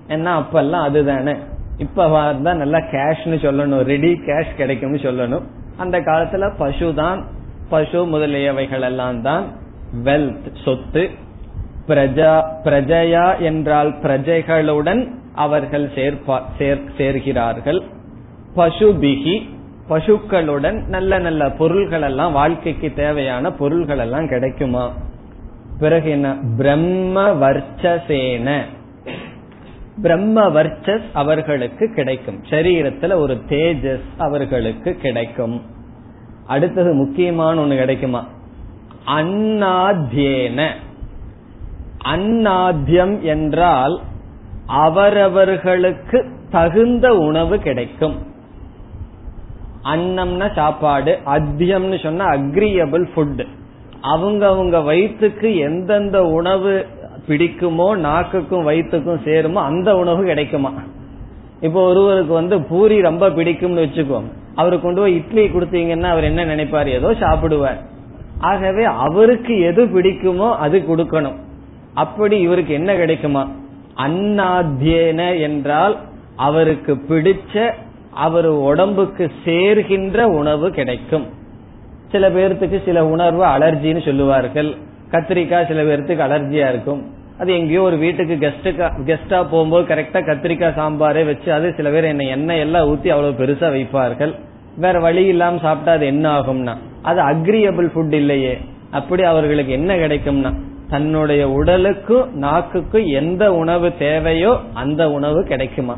Speaker 1: என்ன அப்பெல்லாம் அதுதானே. இப்ப வந்தா நல்லா கேஷ்னு சொல்லணும். ரெடி கேஷ் கிடைக்கும்னு சொல்லணும். அந்த காலத்துல பசு தான் பசு முதலியவைகள் எல்லாம் தான் வெல்த் சொத்து. பிரஜா பிரஜையா என்றால் பிரஜைகளுடன் அவர்கள் சேர்கிறார்கள். பசுபிகி பசுக்களுடன் நல்ல நல்ல பொருள்கள் எல்லாம் வாழ்க்கைக்கு தேவையான பொருள்கள் எல்லாம் கிடைக்குமா? பிறகு என்ன? பிரம்ம வர்ச்சசேன. பிரம்ம வர்ச்சஸ் அவர்களுக்கு கிடைக்கும். சரீரத்துல ஒரு தேஜஸ் அவர்களுக்கு கிடைக்கும். அடுத்தது முக்கியமான ஒண்ணு கிடைக்குமா? அன்னாத்தியேன அன்னாத்தியம் என்றால் அவரவர்களுக்கு தகுந்த உணவு கிடைக்கும். அன்னம்னா சாப்பாடு அத்தியம்னு சொன்னா அக்ரியபிள் ஃபுட் அவங்க அவங்க வயிற்றுக்கு எந்தெந்த உணவு பிடிக்குமோ நாக்குக்கும் வயிற்றுக்கும் சேருமோ அந்த உணவு கிடைக்குமா? இப்போ ஒருவருக்கு வந்து பூரி ரொம்ப பிடிக்கும்னு வச்சுக்கோ அவரு கொண்டு போய் இட்லி கொடுத்தீங்கன்னா அவர் என்ன நினைப்பார்? ஏதோ சாப்பிடுவார். ஆகவே அவருக்கு எது பிடிக்குமோ அது கொடுக்கணும். அப்படி இவருக்கு என்ன கிடைக்குமா? அன்னாத்தியன என்றால் அவருக்கு பிடிச்ச அவர் உடம்புக்கு சேர்கின்ற உணவு கிடைக்கும். சில பேர்த்துக்கு சில உணர்வு அலர்ஜின்னு சொல்லுவார்கள். கத்திரிக்காய் சில பேர்த்துக்கு அலர்ஜியா இருக்கும். அது எங்கேயோ ஒரு வீட்டுக்கு கெஸ்டுக்கா கெஸ்டா போகும்போது கரெக்டா கத்திரிக்காய் சாம்பாரே வச்சு அது சில பேர் என்ன எண்ணெய் எல்லாம் ஊத்தி அவ்வளவு பெருசா வைப்பார்கள். வேற வழி இல்லாம சாப்பிட்டா அது என்ன ஆகும்னா அது அக்ரியபிள் ஃபுட் இல்லையே. அப்படி அவர்களுக்கு என்ன கிடைக்கும்னா தன்னுடைய உடலுக்கும் நாக்குக்கும் எந்த உணவு தேவையோ அந்த உணவு கிடைக்குமா.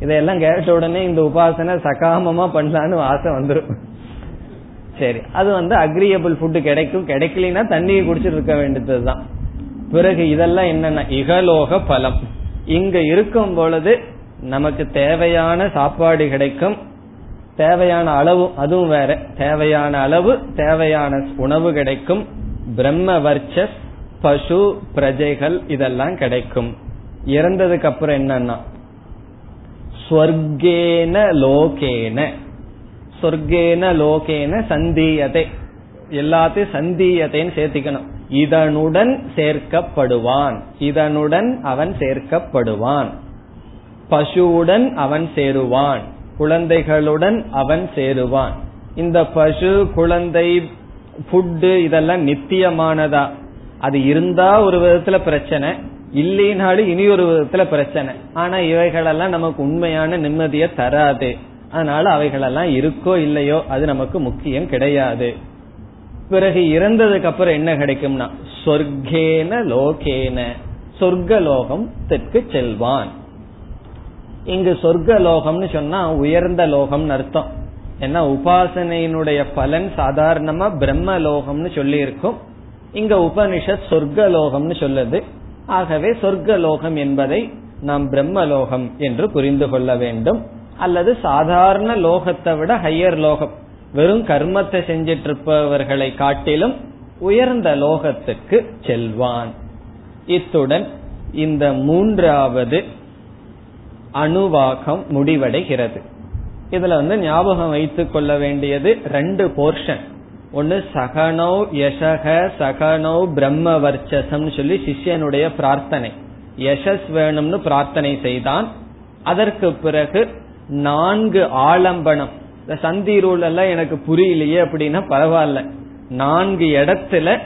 Speaker 1: இதையெல்லாம் கேட்ட உடனே இந்த உபாசனை சகாமமா பண்ணலான்னு ஆசை வந்துடும் சரி. அது வந்து அக்ரியபிள் ஃபுட்டு கிடைக்கும். கிடைக்கலனா தண்ணியை குடிச்சிட்டு இருக்க வேண்டியதுதான். பிறகு இதெல்லாம் என்னன்னா இகலோக பலம். இங்க இருக்கும் பொழுது நமக்கு தேவையான சாப்பாடு கிடைக்கும். தேவையான அளவு அதுவும் வேற. தேவையான அளவு தேவையான உணவு கிடைக்கும். பிரம்ம வர்ச்சஸ் பசு பிரஜைகள் இதெல்லாம் கிடைக்கும். இறந்ததுக்கு அப்புறம் என்னன்னா ஸ்வர்கேன லோகேன. சொர்க்கேன லோகேன சந்தீயத்தை எல்லாத்தையும் சந்தீயத்தைன்னு சேர்த்திக்கணும். இதனுடன் சேர்க்கப்படுவான். இதனுடன் அவன் சேர்க்கப்படுவான். பசுவுடன் அவன் சேருவான். குழந்தைகளுடன் அவன் சேருவான். இந்த பசு குழந்தை ஃபுட்டு இதெல்லாம் நித்தியமானதா? அது இருந்தா ஒரு விதத்துல பிரச்சனை. இல்லைனாலும் இனி ஒரு விதத்துல பிரச்சனை. ஆனா இவைகளெல்லாம் நமக்கு உண்மையான நிம்மதியை தராது. அதனால அவைகளெல்லாம் இருக்கோ இல்லையோ அது நமக்கு முக்கியம் கிடையாது. பிறகு இறந்ததுக்கு அப்புறம் என்ன கிடைக்கும்னா சொர்க்கேன லோகேன. சொர்க்கலோகத்துக்கு செல்வான். இங்கு சொர்க்க லோகம்னு சொன்னா உயர்ந்த லோகம்னு அர்த்தம். ஏன்னா உபாசனையினுடைய பலன் சாதாரணமா பிரம்ம லோகம்னு சொல்லி இருக்கும் இங்க உபனிஷத் சொர்க்க லோகம்னு சொல்லுது. ஆகவே சொர்க்க லோகம் என்பதை நாம் பிரம்ம லோகம் என்று புரிந்து கொள்ள வேண்டும். அல்லது சாதாரண லோகத்தை விட ஹையர் லோகம். வெறும் கர்மத்தை செஞ்சிட்டு இருப்பவர்களை காட்டிலும் உயர்ந்த லோகத்துக்கு செல்வான். இத்துடன் இந்த மூன்றாவது அணுவாகம் முடிவடைகிறது. இதுல வந்து ஞாபகம் வைத்துக் கொள்ள வேண்டியது ரெண்டு போர்ஷன் ஒன்னு சகனோ யசக சகனோ பிரம்ம வர்ச்சசம் சொல்லி சிஷ்யனுடைய பிரார்த்தனை. யசஸ் வேணும்னு பிரார்த்தனை செய்தான். அதற்கு பிறகு நான்கு ஆலம்பனம். இந்த சந்தி ரூல் எல்லாம் எனக்கு புரியலையே அப்படின்னா பரவாயில்ல. நான்கு இடத்துல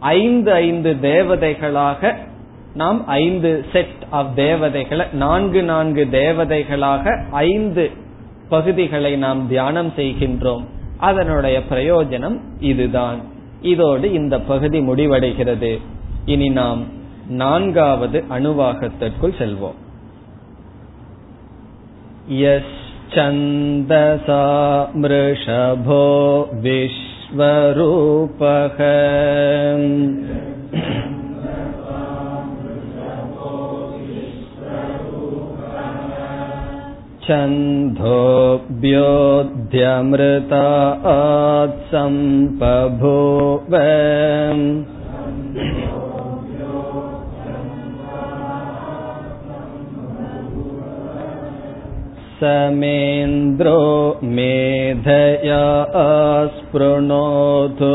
Speaker 1: ஐந்து ஐந்து தேவதைகளாக நாம் ஐந்து செட் ஆஃப் தேவதைகளை நான்கு நான்கு தேவதைகளாக ஐந்து பகுதிகளை நாம் தியானம் செய்கின்றோம். அதனுடைய பிரயோஜனம் இதுதான். இதோடு இந்த பகுதி முடிவடைகிறது. இனி நாம் நான்காவது அணுவாகத்திற்குள் செல்வோம். यश्चन्दसा मृषभो विश्वरूपः छन्दोऽभ्योऽध्यमृतात् सम्पभूव समेन्द्रो मेधया स्पृणोतु।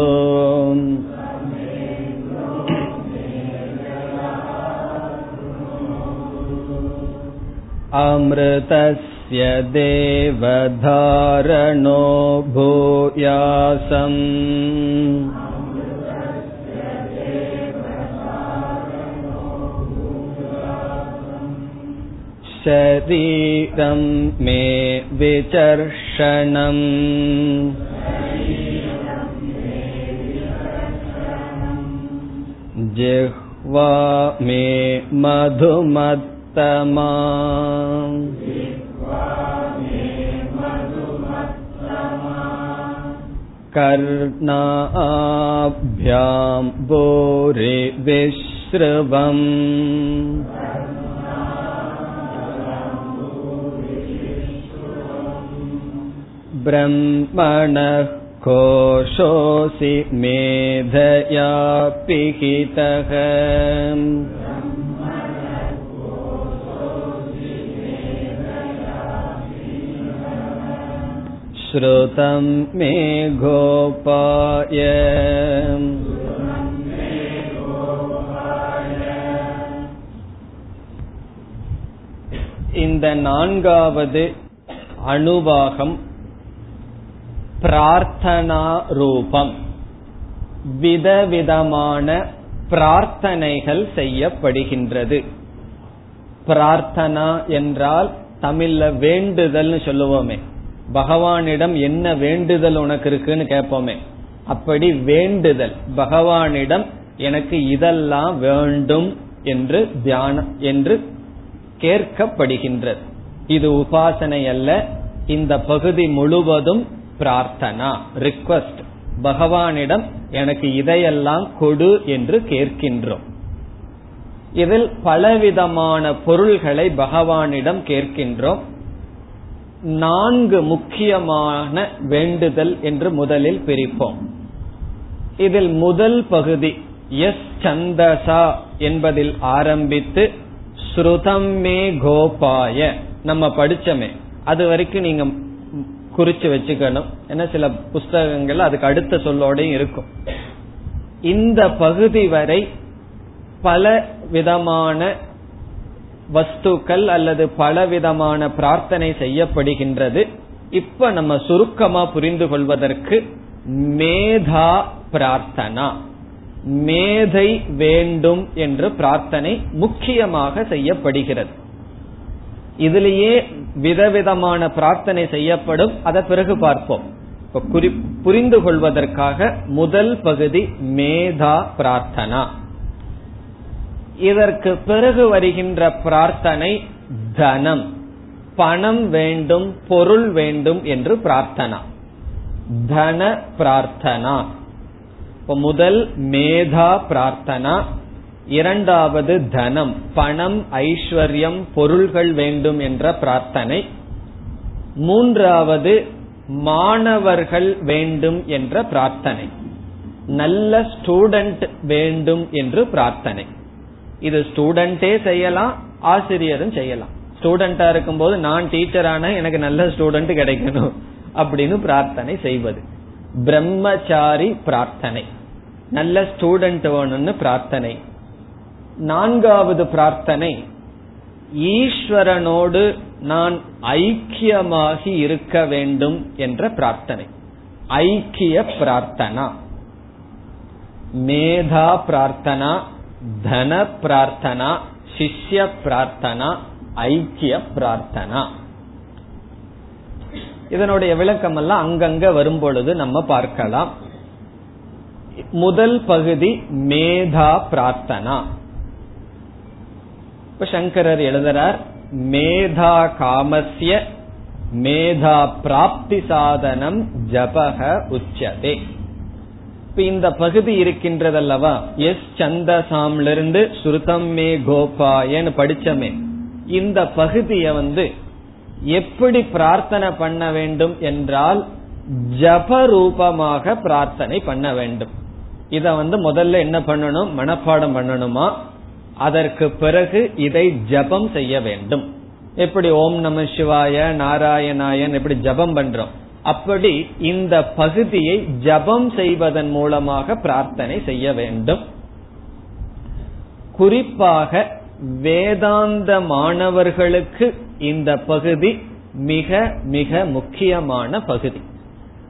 Speaker 1: अमृतस्य देवधारणो भूयासम् शरीरं मे विचर्षणम् जिह्वा मे मधुमत्तमा कर्णाभ्यां भूरिविश्रवम् ब्रह्मणः कोशोऽसि मेधया पिहितः श्रुतं मे गोपाय இந்த நான்காவது அணுவாகம் பிரார்த்தனா ரூபம் விதவிதமான பிரார்த்தனைகள் செய்யப்படுகின்றது. பிரார்த்தனா என்றால் தமிழ்ல வேண்டுதல்னு சொல்லுவோமே. பகவானிடம் என்ன வேண்டுதல் உனக்கு இருக்குன்னு கேட்போமே. அப்படி வேண்டுதல். பகவானிடம் எனக்கு இதெல்லாம் வேண்டும் என்று தியானம் என்று கேட்கப்படுகின்றது. இது உபாசனை அல்ல. இந்த பகுதி முழுவதும் பிரார்த்தனா ரிக்வஸ்ட் பகவானிடம் எனக்கு இதையெல்லாம் கொடு என்று கேட்கின்றோம். இதில் பலவிதமான பொருள்களை பகவானிடம் கேட்கின்றோம். நான்கு முக்கியமான வேண்டுதல் என்று முதலில் பிரிப்போம். இதில் முதல் பகுதி எஸ் சந்தசா என்பதில் ஆரம்பித்து ஸ்ருதம் மே கோபாய. நம்ம படிச்சமே அது வரைக்கும் நீங்க குறிச்சு வச்சுக்கணும். ஏன்னா சில புஸ்தகங்கள் அதுக்கு அடுத்த சொல்லோடையும் இருக்கும். இந்த பகுதி வரை பல விதமான வஸ்துக்கள் அல்லது பலவிதமான பிரார்த்தனை செய்யப்படுகின்றது. இப்ப நம்ம சுருக்கமா புரிந்து கொள்வதற்கு மேதா பிரார்த்தனா. மேதை வேண்டும் என்று பிரார்த்தனை முக்கியமாக செய்யப்படுகிறது. இதுலேயே விதவிதமான பிரார்த்தனை செய்யப்படும். அதை பிறகு பார்ப்போம். குறி புரிந்து கொள்வதற்காக முதல் பகுதி மேதா பிரார்த்தனா. இதற்கு பிறகு வருகின்ற பிரார்த்தனை தனம். பணம் வேண்டும் பொருள் வேண்டும் என்று பிரார்த்தனா. தன பிரார்த்தனா. முதல் மேதா பிரார்த்தனா. இரண்டாவது தனம் பணம் ஐஸ்வர்யம் பொருள்கள் வேண்டும் என்ற பிரார்த்தனை. மூன்றாவது மாணவர்கள் வேண்டும் என்ற பிரார்த்தனை. நல்ல ஸ்டூடெண்ட் வேண்டும் என்று பிரார்த்தனை. இது ஸ்டூடெண்டே செய்யலாம் ஆசிரியரும் செய்யலாம். ஸ்டூடெண்டா இருக்கும்போது நான் டீச்சர் ஆன எனக்கு நல்ல ஸ்டூடெண்ட் கிடைக்கணும் அப்படின்னு பிரார்த்தனை செய்வது. பிரம்மச்சாரி பிரார்த்தனை. நல்ல ஸ்டூடெண்ட் வேணும்னு பிரார்த்தனை. நான்காவது பிரார்த்தனை ஈஸ்வரனோடு நான் ஐக்கியமாகி இருக்க வேண்டும் என்ற பிரார்த்தனை. ஐக்கிய பிரார்த்தனா. மேதா பிரார்த்தனா தன பிரார்த்தனா சிஷ்ய பிரார்த்தனா ஐக்கிய பிரார்த்தனா. இதனுடைய விளக்கம் எல்லாம் அங்கங்க வரும் பொழுது நம்ம பார்க்கலாம். முதல் பகுதி மேதா பிரார்த்தனா. இப்ப சங்கரர் எழுதுறார் மேதா காமஸ்ய மேதா பிராப்தி சாதனம் ஜபக உச்சதே. இப்ப இந்த பகுதி இருக்கின்றதல்லவா? எஸ் சந்தசாம்ல இருந்து சுருதம் மே கோபாயன்னு படிச்சமே. இந்த பகுதிய வந்து எப்படி பிரார்த்தனை பண்ண வேண்டும் என்றால் ஜப ரூபமாக பிரார்த்தனை பண்ண வேண்டும். இத வந்து முதல்ல என்ன பண்ணணும்? மனப்பாடம் பண்ணணுமா? அதற்கு பிறகு இதை ஜபம் செய்ய வேண்டும். எப்படி ஓம் நம சிவாய நாராயணாயன் எப்படி ஜபம் பண்றோம். அப்படி இந்த பகுதியை ஜபம் செய்வதன் மூலமாக பிரார்த்தனை செய்ய வேண்டும். குறிப்பாக வேதாந்த மாணவர்களுக்கு இந்த பகுதி மிக மிக முக்கியமான பகுதி.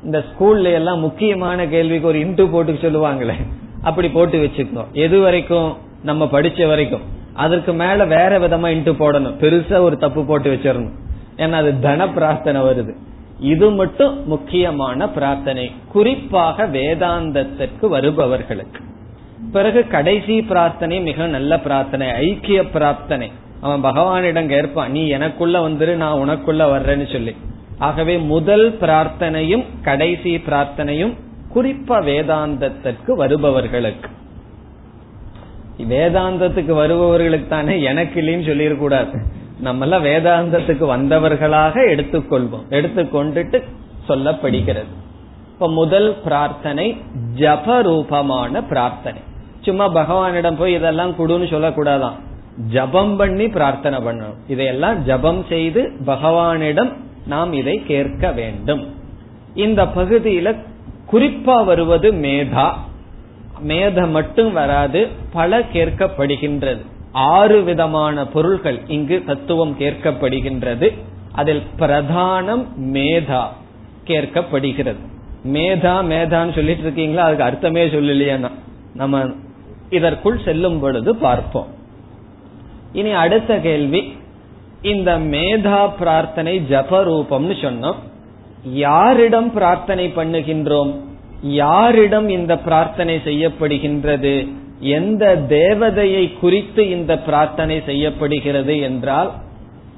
Speaker 1: இந்த ஸ்கூல்ல எல்லாம் முக்கியமான கேள்விக்கு ஒரு இன்ட்டு போட்டு சொல்லுவாங்களே. அப்படி போட்டு வச்சுக்கணும். எது வரைக்கும்? நம்ம படிச்ச வரைக்கும். அதற்கு மேல வேற விதமா இன்ட்டு போடணும். பெருசா ஒரு தப்பு போட்டு வச்சிடணும். ஏன்னா அது தன பிரார்த்தனை வருது. இது மட்டும் முக்கியமான பிரார்த்தனை. குறிப்பாக வேதாந்தத்திற்கு வருபவர்களுக்கு. பிறகு கடைசி பிரார்த்தனை மிக நல்ல பிரார்த்தனை. ஐக்கிய பிரார்த்தனை. அவன் பகவானிடம் கேட்பான் நீ எனக்குள்ள வந்துரு நான் உனக்குள்ள வர்றேன்னு சொல்லி. ஆகவே முதல் பிரார்த்தனையும் கடைசி பிரார்த்தனையும் குறிப்பா வேதாந்தத்திற்கு வருபவர்களுக்கு. வேதாந்தத்துக்கு வருபவர்களுக்கு தானே எனக்கு இல்லைன்னு சொல்லிடக்கூடாது. நம்ம எல்லாம் வேதாந்தத்துக்கு வந்தவர்களாக எடுத்துக்கொள்வோம். எடுத்துக்கொண்டுட்டு சொல்லப்படுகிறது. இப்ப முதல் பிரார்த்தனை ஜப ரூபமான பிரார்த்தனை. சும்மா பகவானிடம் போய் இதெல்லாம் கொடுன்னு சொல்லக்கூடாதான். ஜபம் பண்ணி பிரார்த்தனை பண்ணணும். இதையெல்லாம் ஜபம் செய்து பகவானிடம் நாம் இதை கேட்க வேண்டும். இந்த பகுதியில குறிப்பா வருவது மேதா. மேத மட்டும் வராது பல கேட்கப்படுகின்றது. ஆறு விதமான பொருள்கள் இங்கு தத்துவம் கேட்கப்படுகின்றது. அதில் பிரதானம் மேதா கேட்கப்படுகிறது. மேதா மேதான்னு சொல்லிட்டு இருக்கீங்களா? அதுக்கு அர்த்தமே சொல்லலையா நம்ம இதற்குள் செல்லும் பொழுது பார்ப்போம். இனி அடுத்த கேள்வி. இந்த மேதா பிரார்த்தனை ஜப ரூபம்னு சொன்னோம். யாரிடம் பிரார்த்தனை பண்ணுகின்றோம்? யாரிடம் இந்த பிரார்த்தனை செய்யப்படுகின்றது? எந்த தேவதையை குறித்து இந்த பிரார்த்தனை செய்யப்படுகிறது என்றால்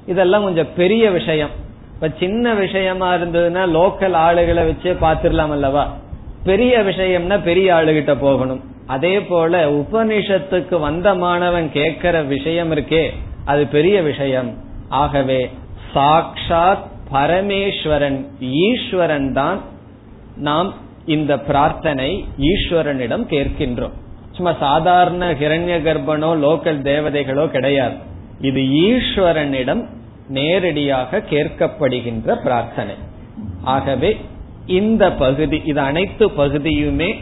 Speaker 1: இதெல்லாம் கொஞ்சம் பெரிய விஷயம். இப்ப சின்ன விஷயமா இருந்ததுன்னா லோக்கல் ஆளுகளை வச்சே பாத்துடலாம் அல்லவா? பெரிய விஷயம்னா பெரிய ஆளுகிட்ட போகணும். அதே போல உபனிஷத்துக்கு வந்த மாணவன் கேட்கிற விஷயம் இருக்கே அது பெரிய விஷயம். ஆகவே சாக்ஷாத் பரமேஸ்வரன் ஈஸ்வரன் தான் நாம் இந்த பிரார்த்தனை ஈஸ்வரனிடம் கேட்கின்றோம். சும்மா சாதாரண ஹிரண்ய கர்ப்பனோ லோக்கல் தேவதைகளோ கிடையாது. இது ஈஸ்வரனிடம் நேரடியாக கேட்கப்படுகின்ற பிரார்த்தனை. ஆகவே இந்த பகுதி இது அனைத்து பகுதியுமே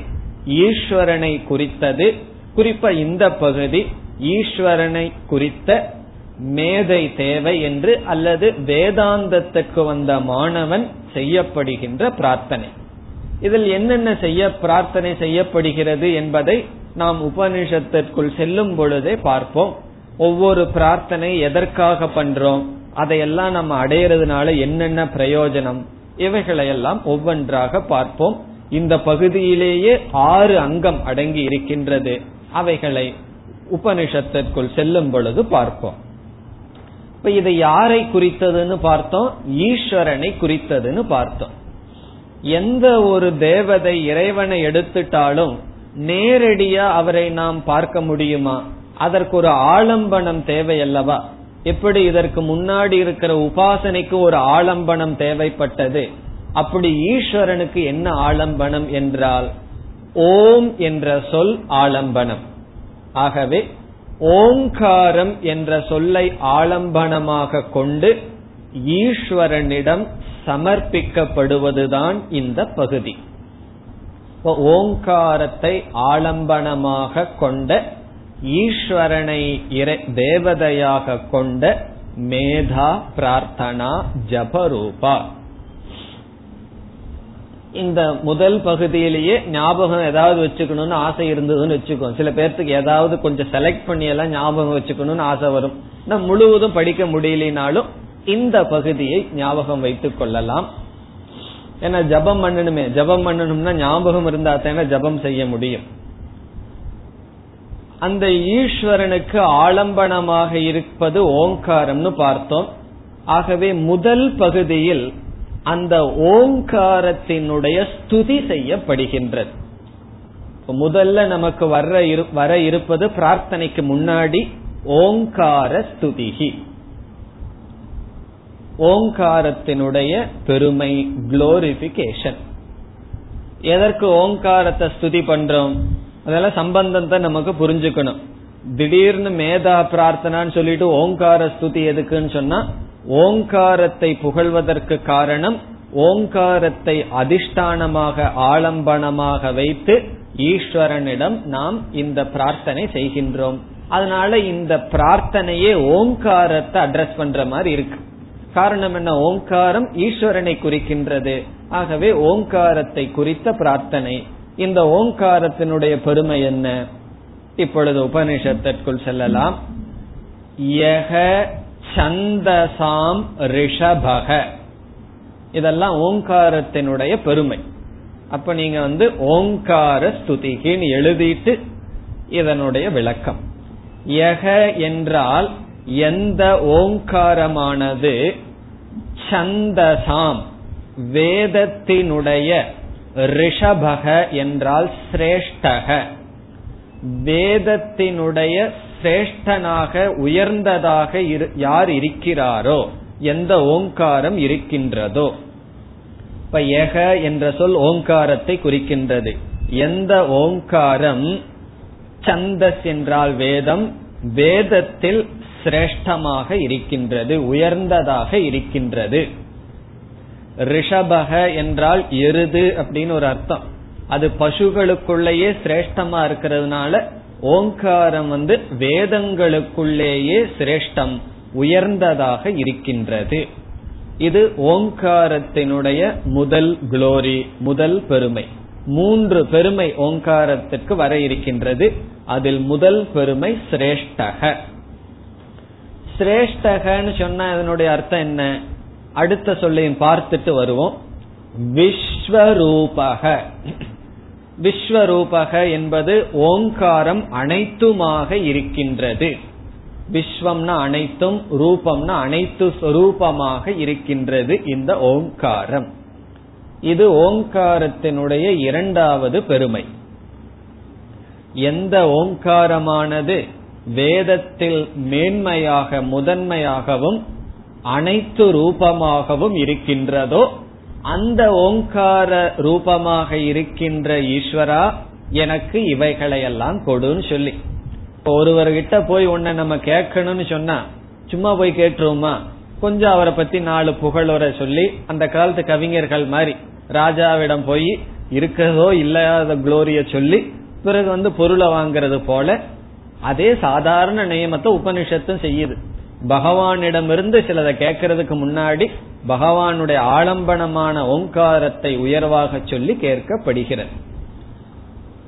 Speaker 1: ஈஸ்வரனை குறித்தது. குறிப்பா இந்த பகுதி ஈஸ்வரனை குறித்த மேதை தேவை என்று அல்லது வேதாந்தத்துக்கு வந்த மாணவன் செய்யப்படுகின்ற பிரார்த்தனை. இதில் என்னென்ன செய்ய பிரார்த்தனை செய்யப்படுகிறது என்பதை நாம் உபனிஷத்திற்குள் செல்லும் பொழுதே பார்ப்போம். ஒவ்வொரு பிரார்த்தனை எதற்காக பண்றோம் அதையெல்லாம் நம்ம அடையிறதுனால என்னென்ன பிரயோஜனம் இவைகளையெல்லாம் ஒவ்வொன்றாக பார்ப்போம். இந்த பகுதியிலேயே ஆறு அங்கம் அடங்கி இருக்கின்றது. அவைகளை உபனிஷத்திற்குள் செல்லும் பொழுது பார்ப்போம். இப்ப இது யாரை குறித்ததுன்னு பார்த்தோம்? ஈஸ்வரனை குறித்ததுன்னு பார்த்தோம். எந்த ஒரு தேவதை இறைவனை எடுத்துட்டாலும் நேரடியா அவரை நாம் பார்க்க முடியுமா? அதற்கு ஒரு ஆலம்பனம் தேவை அல்லவா எப்படி இதற்கு முன்னாடி இருக்கிற உபாசனைக்கு ஒரு ஆலம்பனம் தேவைப்பட்டது? அப்படி ஈஸ்வரனுக்கு என்ன ஆலம்பனம் என்றால் ஓம் என்ற சொல் ஆலம்பனம். ஆகவே ஓங்காரம் என்ற சொல்லை ஆலம்பனமாக கொண்டு ஈஸ்வரனிடம் சமர்ப்பிக்கப்படுவதுதான் இந்த பகுதி. ஓங்காரத்தை ஆலம்பனமாக கொண்ட ஈஸ்வரனை தேவதையாக கொண்ட மேதா பிரார்த்தனா ஜபரூபா. இந்த முதல் பகுதியிலேயே ஞாபகம் ஏதாவது வச்சுக்கணும்னு ஆசை இருந்ததுன்னு வச்சுக்கோ சில பேர்த்துக்கு ஏதாவது கொஞ்சம் செலக்ட் பண்ணி எல்லாம் ஞாபகம் வச்சுக்கணும்னு ஆசை வரும். முழுவதும் படிக்க முடியலனாலும் இந்த பகுதியை ஞாபகம் வைத்துக் கொள்ளலாம். ஏன்னா ஜபம் பண்ணணுமே. ஜபம் பண்ணணும்னா ஞாபகம் இருந்தா தானே ஜபம் செய்ய முடியும். அந்த ஈஸ்வரனுக்கு ஆலம்பனமாக இருப்பது ஓங்காரம்னு பார்த்தோம். ஆகவே முதல் பகுதியில் அந்த ஓங்காரத்தினுடைய ஸ்துதி செய்யப்படுகின்றது. முதல்ல நமக்கு வர வர இருப்பது பிரார்த்தனைக்கு முன்னாடி ஓங்கார ஸ்துதிகி. ஓங்காரத்தினுடைய பெருமை குளோரிபிகேஷன் எதற்கு ஓங்காரத்தை ஸ்துதி பண்றோம்? அதெல்லாம் சம்பந்தம் தான் நமக்கு புரிஞ்சுக்கணும். திடீர்னு மேதா பிரார்த்தனான்னு சொல்லிட்டு ஓங்கார ஸ்துதி எதுக்குன்னு சொன்னா ஓங்காரத்தை புகழ்வதற்கு காரணம் ஓங்காரத்தை அதிஷ்டானமாக ஆலம்பனமாக வைத்து ஈஸ்வரனிடம் நாம் இந்த பிரார்த்தனை செய்கின்றோம். அதனால இந்த பிரார்த்தனையே ஓங்காரத்தை அட்ரஸ் பண்ற மாதிரி இருக்கு. காரணம் என்ன? ஓங்காரம் ஈஸ்வரனை குறிக்கின்றது. ஆகவே ஓங்காரத்தை குறித்த பிரார்த்தனை. இந்த ஓங்காரத்தினுடைய பெருமை என்ன? இப்பொழுது உபனிஷத்திற்குள் செல்லலாம். யக சந்தசாம் ரிஷபக இதெல்லாம் ஓங்காரத்தினுடைய பெருமை. அப்ப நீங்க வந்து ஓங்கார ஸ்துதிகின்னு எழுதிட்டு இதனுடைய விளக்கம். யக என்றால் எந்த ஓங்காரமானது சந்தசாம் வேதத்தினுடைய ரிஷபக என்றால் சிரேஷ்டக. வேதத்தினுடைய சிரேஷ்டனாக உயர்ந்ததாக யார் இருக்கிறாரோ எந்த ஓங்காரம் இருக்கின்றதோ. இப்ப எக என்ற சொல் ஓங்காரத்தை குறிக்கின்றது. எந்த ஓங்காரம் சந்தஸ் என்றால் வேதம் வேதத்தில் சிரேஷ்டமாக இருக்கின்றது உயர்ந்ததாக இருக்கின்றது. ரிஷபக என்றால் எருது அப்படின்னு ஒரு அர்த்தம். அது பசுகளுக்குள்ளேயே சிரேஷ்டமா இருக்கிறதுனால ஓங்காரம் வந்து வேதங்களுக்குள்ளேயே சிரேஷ்டம் உயர்ந்ததாக இருக்கின்றது. இது ஓங்காரத்தினுடைய முதல் குளோரி முதல் பெருமை. மூன்று பெருமை ஓங்காரத்திற்கு வர இருக்கின்றது. அதில் முதல் பெருமை சிரேஷ்டக. சிரேஷ்டகன்னு சொன்னா இதனுடைய அர்த்தம் என்ன? அடுத்த சொல்லையும் பார்த்துட்டு வருவோம். விஸ்வரூபக. விஸ்வரூபக என்பது ஓங்காரம் அனைத்துமாக இருக்கின்றது. விஸ்வம்னா அனைத்தும் ரூபம்னா அனைத்து ரூபமாக இருக்கின்றது இந்த ஓங்காரம். இது ஓங்காரத்தினுடைய இரண்டாவது பெருமை. எந்த ஓங்காரமானது? வேதத்தில் மேன்மையாக முதன்மையாகவும் அனைத்து ரூபமாகவும் இருக்கின்றதோ அந்த ஓங்கார ரூபமாக இருக்கின்ற ஈஸ்வரா எனக்கு இவைகளையெல்லாம் கொடுன்னு சொல்லி. ஒருவர்கிட்ட போய் உன்னை நம்ம கேட்கணும்னு சொன்னா சும்மா போய் கேட்டுருவோமா? கொஞ்சம் அவரை பத்தி நாலு புகழுரை சொல்லி அந்த காலத்து கவிஞர்கள் மாதிரி ராஜாவிடம் போய் இருக்கிறதோ இல்லாத குளோரிய சொல்லி பிறகு வந்து பொருளை வாங்கறது போல அதே சாதாரண நியமத்தை உபனிஷத்தும் செய்யுது. பகவானிடமிருந்து சிலதை கேட்கறதுக்கு முன்னாடி பகவானுடைய ஆலம்பனமான ஓங்காரத்தை உயர்வாக சொல்லி கேட்கப்படுகிறது.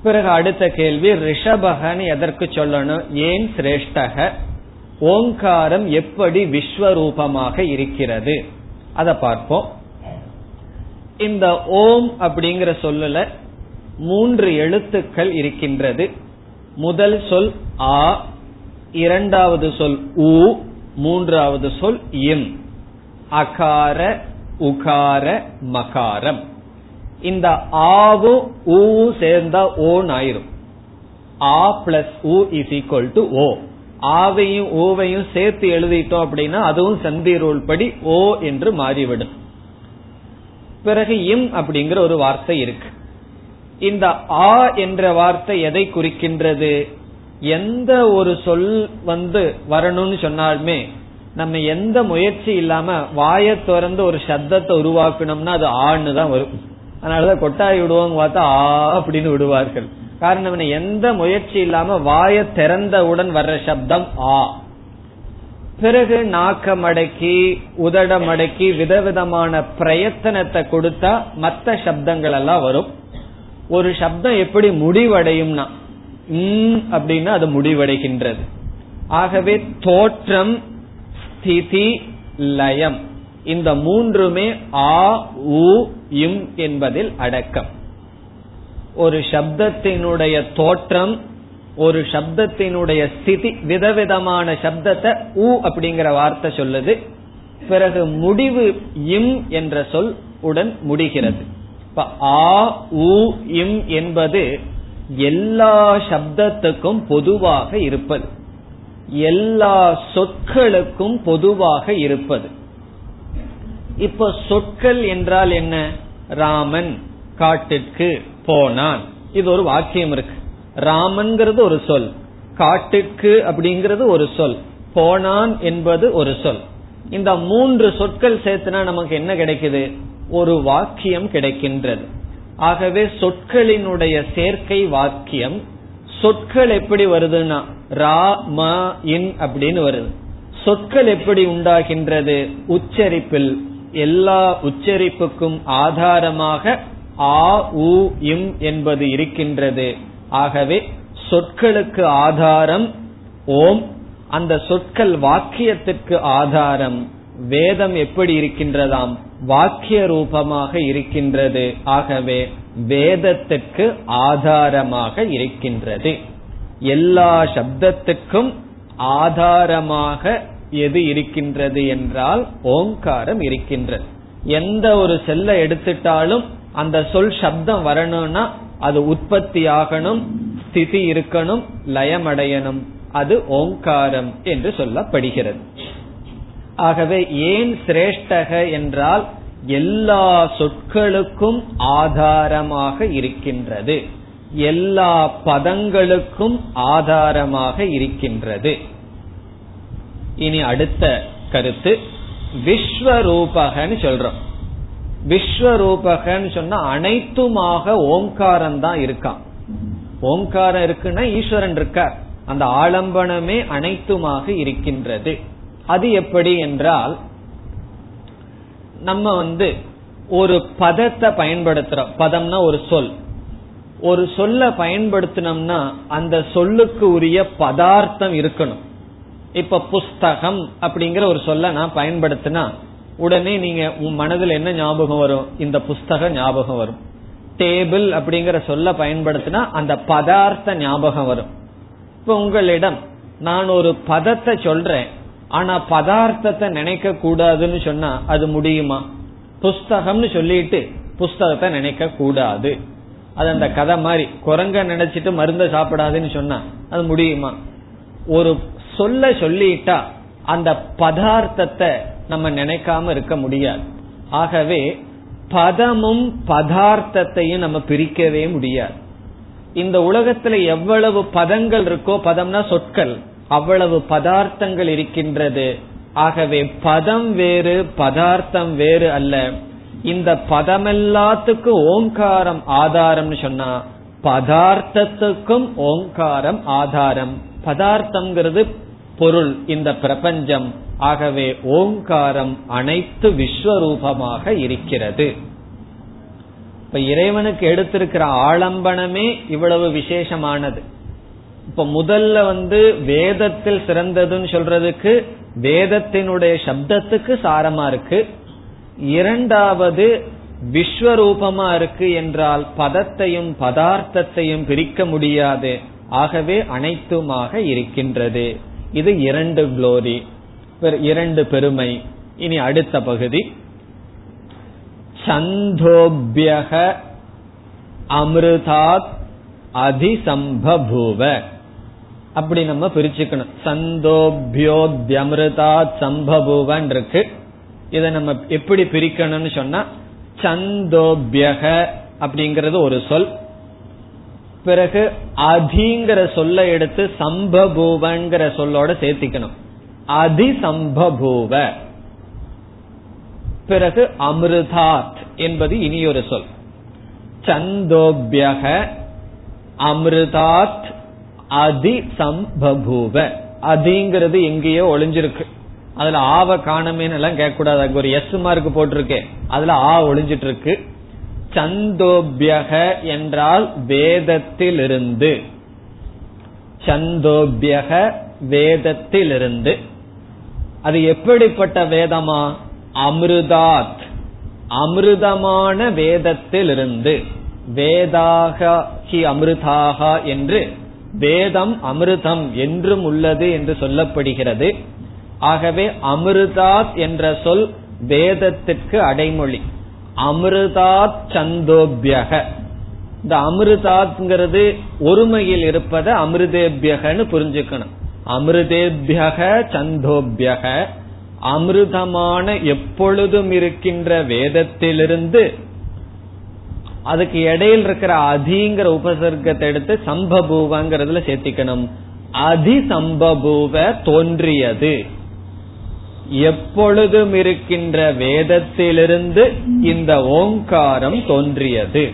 Speaker 1: பிறகு அடுத்த கேள்வி ரிஷபகன்னு எதற்கு சொல்லணும்? ஏன் சிரேஷ்டக? ஓங்காரம் எப்படி விஸ்வரூபமாக இருக்கிறது? அதை பார்ப்போம். இந்த ஓம் அப்படிங்கிற சொல்லல மூன்று எழுத்துக்கள் இருக்கின்றது. முதல் சொல் ஆ இரண்டாவது சொல் உ மூன்றாவது சொல் இம். அகார உகார மகாரம். இந்த ஆவும் ஊ சேர்ந்தா ஓன் ஆயிரும். ஆ பிளஸ் ஊ இஸ் ஈக்வல் டு ஓ. ஆவையும் ஓவையும் சேர்த்து எழுதிட்டோம் அப்படின்னா அதுவும் சந்தி ரூல் படி ஓ என்று மாறிவிடும். பிறகு இம் அப்படிங்கிற ஒரு வார்த்தை இருக்கு. இந்த ஆ என்ற வார்த்தை எதை குறிக்கின்றது? எந்த ஒரு சொல் வந்து வரணும்னு சொன்னாலுமே நம்ம எந்த முயற்சி இல்லாம வாய திறந்து ஒரு சப்தத்தை உருவாக்கணும்னா அது ஆன்னு தான் வரும். அதனாலதான் கொட்டாய் விடுவோம் பார்த்தா ஆ அப்படின்னு விடுவார்கள். காரணம் எந்த முயற்சி இல்லாம வாய திறந்தவுடன் வர்ற சப்தம் ஆ. பிறகு நாக்க மடக்கி உதட மடக்கி விதவிதமான பிரயத்தனத்தை கொடுத்தா மற்ற சப்தங்கள் எல்லாம் வரும். ஒரு சப்தம் எப்படி முடிவடையும்னா அப்படின்னா அது முடிவடைகின்றது. ஆகவே தோற்றம் ஸ்திதி லயம். இந்த மூன்றுமே ஆ உ இம் என்பதில் அடக்கம். ஒரு சப்தத்தினுடைய தோற்றம் ஒரு சப்தத்தினுடைய ஸ்திதி விதவிதமான சப்தத்தை உ அப்படிங்கிற வார்த்தை சொல்லுது. பிறகு முடிவு இம் என்ற சொல் உடன் முடிகிறது. இப்ப ஆ உ இம் என்பது எல்லா சப்தத்துக்கும் பொதுவாக இருப்பது. எல்லா சொற்களுக்கும் பொதுவாக இருப்பது. இப்ப சொற்கள் என்றால் என்ன? ராமன் காட்டிற்கு போனான். இது ஒரு வாக்கியம் இருக்கு. ராமன்கிறது ஒரு சொல். காட்டுக்கு அப்படிங்கிறது ஒரு சொல். போனான் என்பது ஒரு சொல். இந்த மூன்று சொற்கள் சேர்த்துனா நமக்கு என்ன கிடைக்குது? ஒரு வாக்கியம் கிடைக்கின்றது. ஆகவே சொற்களினுடைய சேர்க்கை வாக்கியம் சொற்கள் எப்படி வருதுன்னா ரா ம இன் அப்படின்னு வருது. சொற்கள் எப்படி உண்டாகின்றது? உச்சரிப்பில். எல்லா உச்சரிப்புக்கும் ஆதாரமாக ஆ உ இம் என்பது இருக்கின்றது. ஆகவே சொற்களுக்கு ஆதாரம் ஓம். அந்த சொற்கள் வாக்கியத்திற்கு ஆதாரம். வேதம் எப்படி இருக்கின்றதாம்? வாக்கிய ரூபமாக இருக்கின்றது. ஆகவே வேதத்துக்கு ஆதாரமாக இருக்கின்றது. எல்லா சப்தத்துக்கும் ஆதாரமாக எது இருக்கின்றது என்றால் ஓங்காரம் இருக்கின்றது. எந்த ஒரு செல்ல எடுத்துட்டாலும் அந்த சொல் சப்தம் வரணும்னா அது உற்பத்தி ஆகணும் ஸ்திதி இருக்கணும் லயமடையணும். அது ஓங்காரம் என்று சொல்லப்படுகிறது. ஆகவே ஏன் சிரேஷ்டக என்றால் எல்லா சொற்களுக்கும் ஆதாரமாக இருக்கின்றது. எல்லா பதங்களுக்கும் ஆதாரமாக இருக்கின்றது. இனி அடுத்த கருத்து விஸ்வரூபகன்னு சொல்றோம். விஸ்வரூபகன்னு சொன்னா அனைத்துமாக ஓங்காரம் தான் இருக்கான். ஓங்காரம் இருக்குன்னா ஈஸ்வரன் இருக்கார். அந்த ஆலம்பனமே அனைத்துமாக இருக்கின்றது. அது எப்படி என்றால் நம்ம வந்து ஒரு பதத்தை பயன்படுத்துறோம். பதம்னா ஒரு சொல். ஒரு சொல்ல பயன்படுத்தினோம்னா அந்த சொல்லுக்கு உரிய பதார்த்தம் இருக்கணும். இப்ப புஸ்தகம் அப்படிங்கிற ஒரு சொல்ல நான் பயன்படுத்தினா உடனே நீங்க உன் மனதில் என்ன ஞாபகம் வரும்? இந்த புஸ்தகம் ஞாபகம் வரும். டேபிள் அப்படிங்கிற சொல்ல பயன்படுத்தினா அந்த பதார்த்த ஞாபகம் வரும். இப்ப உங்களிடம் நான் ஒரு பதத்தை சொல்றேன். ஆனா பதார்த்தத்தை நினைக்க கூடாதுன்னு சொன்னா அது முடியுமா? புஸ்தகம்னு சொல்லிட்டு புஸ்தகத்தை நினைக்க கூடாது. அது அந்த கதை மாதிரி. குரங்க நினைச்சிட்டு மருந்த சாப்பிடாதுன்னு சொன்னா அது முடியுமா? ஒரு சொல்ல சொல்லிட்டா அந்த பதார்த்தத்தை நம்ம நினைக்காம இருக்க முடியாது. ஆகவே பதமும் பதார்த்தத்தையும் நம்ம பிரிக்கவே முடியாது. இந்த உலகத்துல எவ்வளவு பதங்கள் இருக்கோ பதம்னா சொற்கள். அவ்வளவு பதார்த்தங்கள் இருக்கின்றது. ஆகவே பதம் வேறு பதார்த்தம் வேறு அல்ல. இந்த பதமெல்லாத்துக்கும் ஓங்காரம் ஆதாரம்னு சொன்னா பதார்த்தத்துக்கும் ஓங்காரம் ஆதாரம். பதார்த்தம்ங்கிறது பொருள் இந்த பிரபஞ்சம். ஆகவே ஓங்காரம் அனைத்து விஸ்வரூபமாக இருக்கிறது. இப்ப இறைவனுக்கு எடுத்திருக்கிற ஆலம்பனமே இவ்வளவு விசேஷமானது. இப்ப முதல்ல வந்து வேதத்தில் சிறந்ததுன்னு சொல்றதுக்கு வேதத்தினுடைய சப்தத்துக்கு சாரமா இருக்கு. இரண்டாவது விஸ்வரூபமா இருக்கு என்றால் பதத்தையும் பதார்த்தத்தையும் பிரிக்க முடியாது. ஆகவே அனைத்துமாக இருக்கின்றது. இது இரண்டு குளோரி இரண்டு பெருமை. இனி அடுத்த பகுதி. சந்தோபியக அமிர்தாத் அதிசம்பூவ அப்படி நம்ம பிரிச்சுக்கணும். சந்தோபியோத்யமிருதா சம்பபுவன் இருக்கு. இதை நம்ம எப்படி பிரிக்கணும்னு சொன்னா சந்தோபியக அப்படிங்கறது ஒரு சொல். பிறகு அதிங்கிற சொல்ல எடுத்து சம்பபூவங்கிற சொல்லோட சேர்த்திக்கணும். அதி சம்பபூவ பிறகு அமிர்தாத் என்பது இனியொரு சொல். சந்தோபியக அமிர்தாத் அதி சம்பபூவ அதிங்கிறது எங்கேயோ ஒளிஞ்சிருக்கு. அதுல ஆவ காணமேன்னு எல்லாம் கேட்க கூடாது அங்க ஒரு எஸ் மார்க் போட்டிருக்கேன் அதுல ஆ ஒளிஞ்சிட்டு இருக்கு சந்தோபியக என்றால் வேதத்திலிருந்து. சந்தோபியக வேதத்திலிருந்து. அது எப்படிப்பட்ட வேதமா? அமிர்தாத். அமிர்தமான வேதத்திலிருந்து. வேதாக ஹி அமிர்தாக என்று வேதம் அமிர்தம் என்றும் உள்ளது என்று சொல்லப்படுகிறது. ஆகவே அமிர்தாத் என்ற சொல் வேதத்திற்கு அடைமொழி. அமிர்தாத் சந்தோபியக. இந்த அமிர்தாத்ங்கிறது ஒருமையில் இருப்பத அமிர்தேபியகன்னு புரிஞ்சுக்கணும். அமிர்தேபியக சந்தோபியக. அமிர்தமான எப்பொழுதும் இருக்கின்ற வேதத்திலிருந்து அதுக்கு இடையில் இருக்கிற அதிங்கிற உபசர்க்கத்தை எடுத்து சம்பபூவங்கிறதுல சேர்த்திக்கணும். அதிசம்பபூவ தோன்றியது. எப்பொழுதும் இருக்கின்ற வேதத்திலிருந்து இந்த ஓங்காரம் தோன்றியது.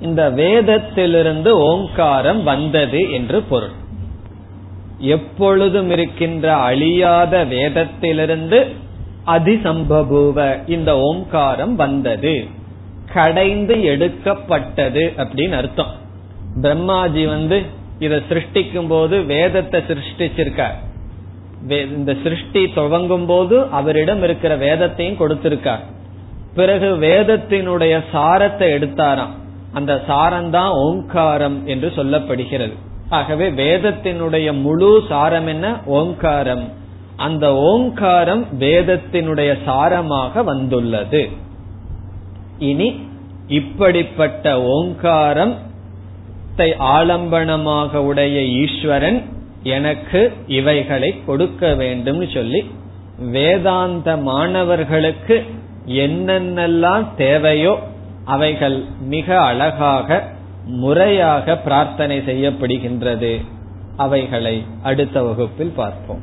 Speaker 1: இந்த வேதத்திலிருந்து ஓங்காரம் வந்தது என்று பொருள். எப்பொழுதும் இருக்கின்ற அழியாத வேதத்திலிருந்து அதிசம்பபூவ இந்த ஓங்காரம் வந்தது. கடைந்து எடுக்கப்பட்டது அப்படின்னு அர்த்தம். பிரம்மாஜி வந்து இத சிருஷ்டிக்கும் போது வேதத்தை சிருஷ்டிச்சிருக்கார். இந்த சிருஷ்டி துவங்கும் போது அவரிடம் இருக்கிற வேதத்தையும் கொடுத்திருக்கார். பிறகு வேதத்தினுடைய சாரத்தை எடுத்தாராம். அந்த சாரம்தான் ஓங்காரம் என்று சொல்லப்படுகிறது. ஆகவே வேதத்தினுடைய முழு சாரம் என்ன? ஓங்காரம். அந்த ஓங்காரம் வேதத்தினுடைய சாரமாக வந்துள்ளது. இனி இப்படிப்பட்ட ஓங்காரம் ஆலம்பனமாக உடைய ஈஸ்வரன் எனக்கு இவைகளை கொடுக்க வேண்டும் சொல்லி வேதாந்த மாணவர்களுக்கு என்னென்னலாம் தேவையோ அவைகள் மிக அழகாக முறையாக பிரார்த்தனை செய்யப்படுகின்றது. அவைகளை அடுத்த வகுப்பில் பார்ப்போம்.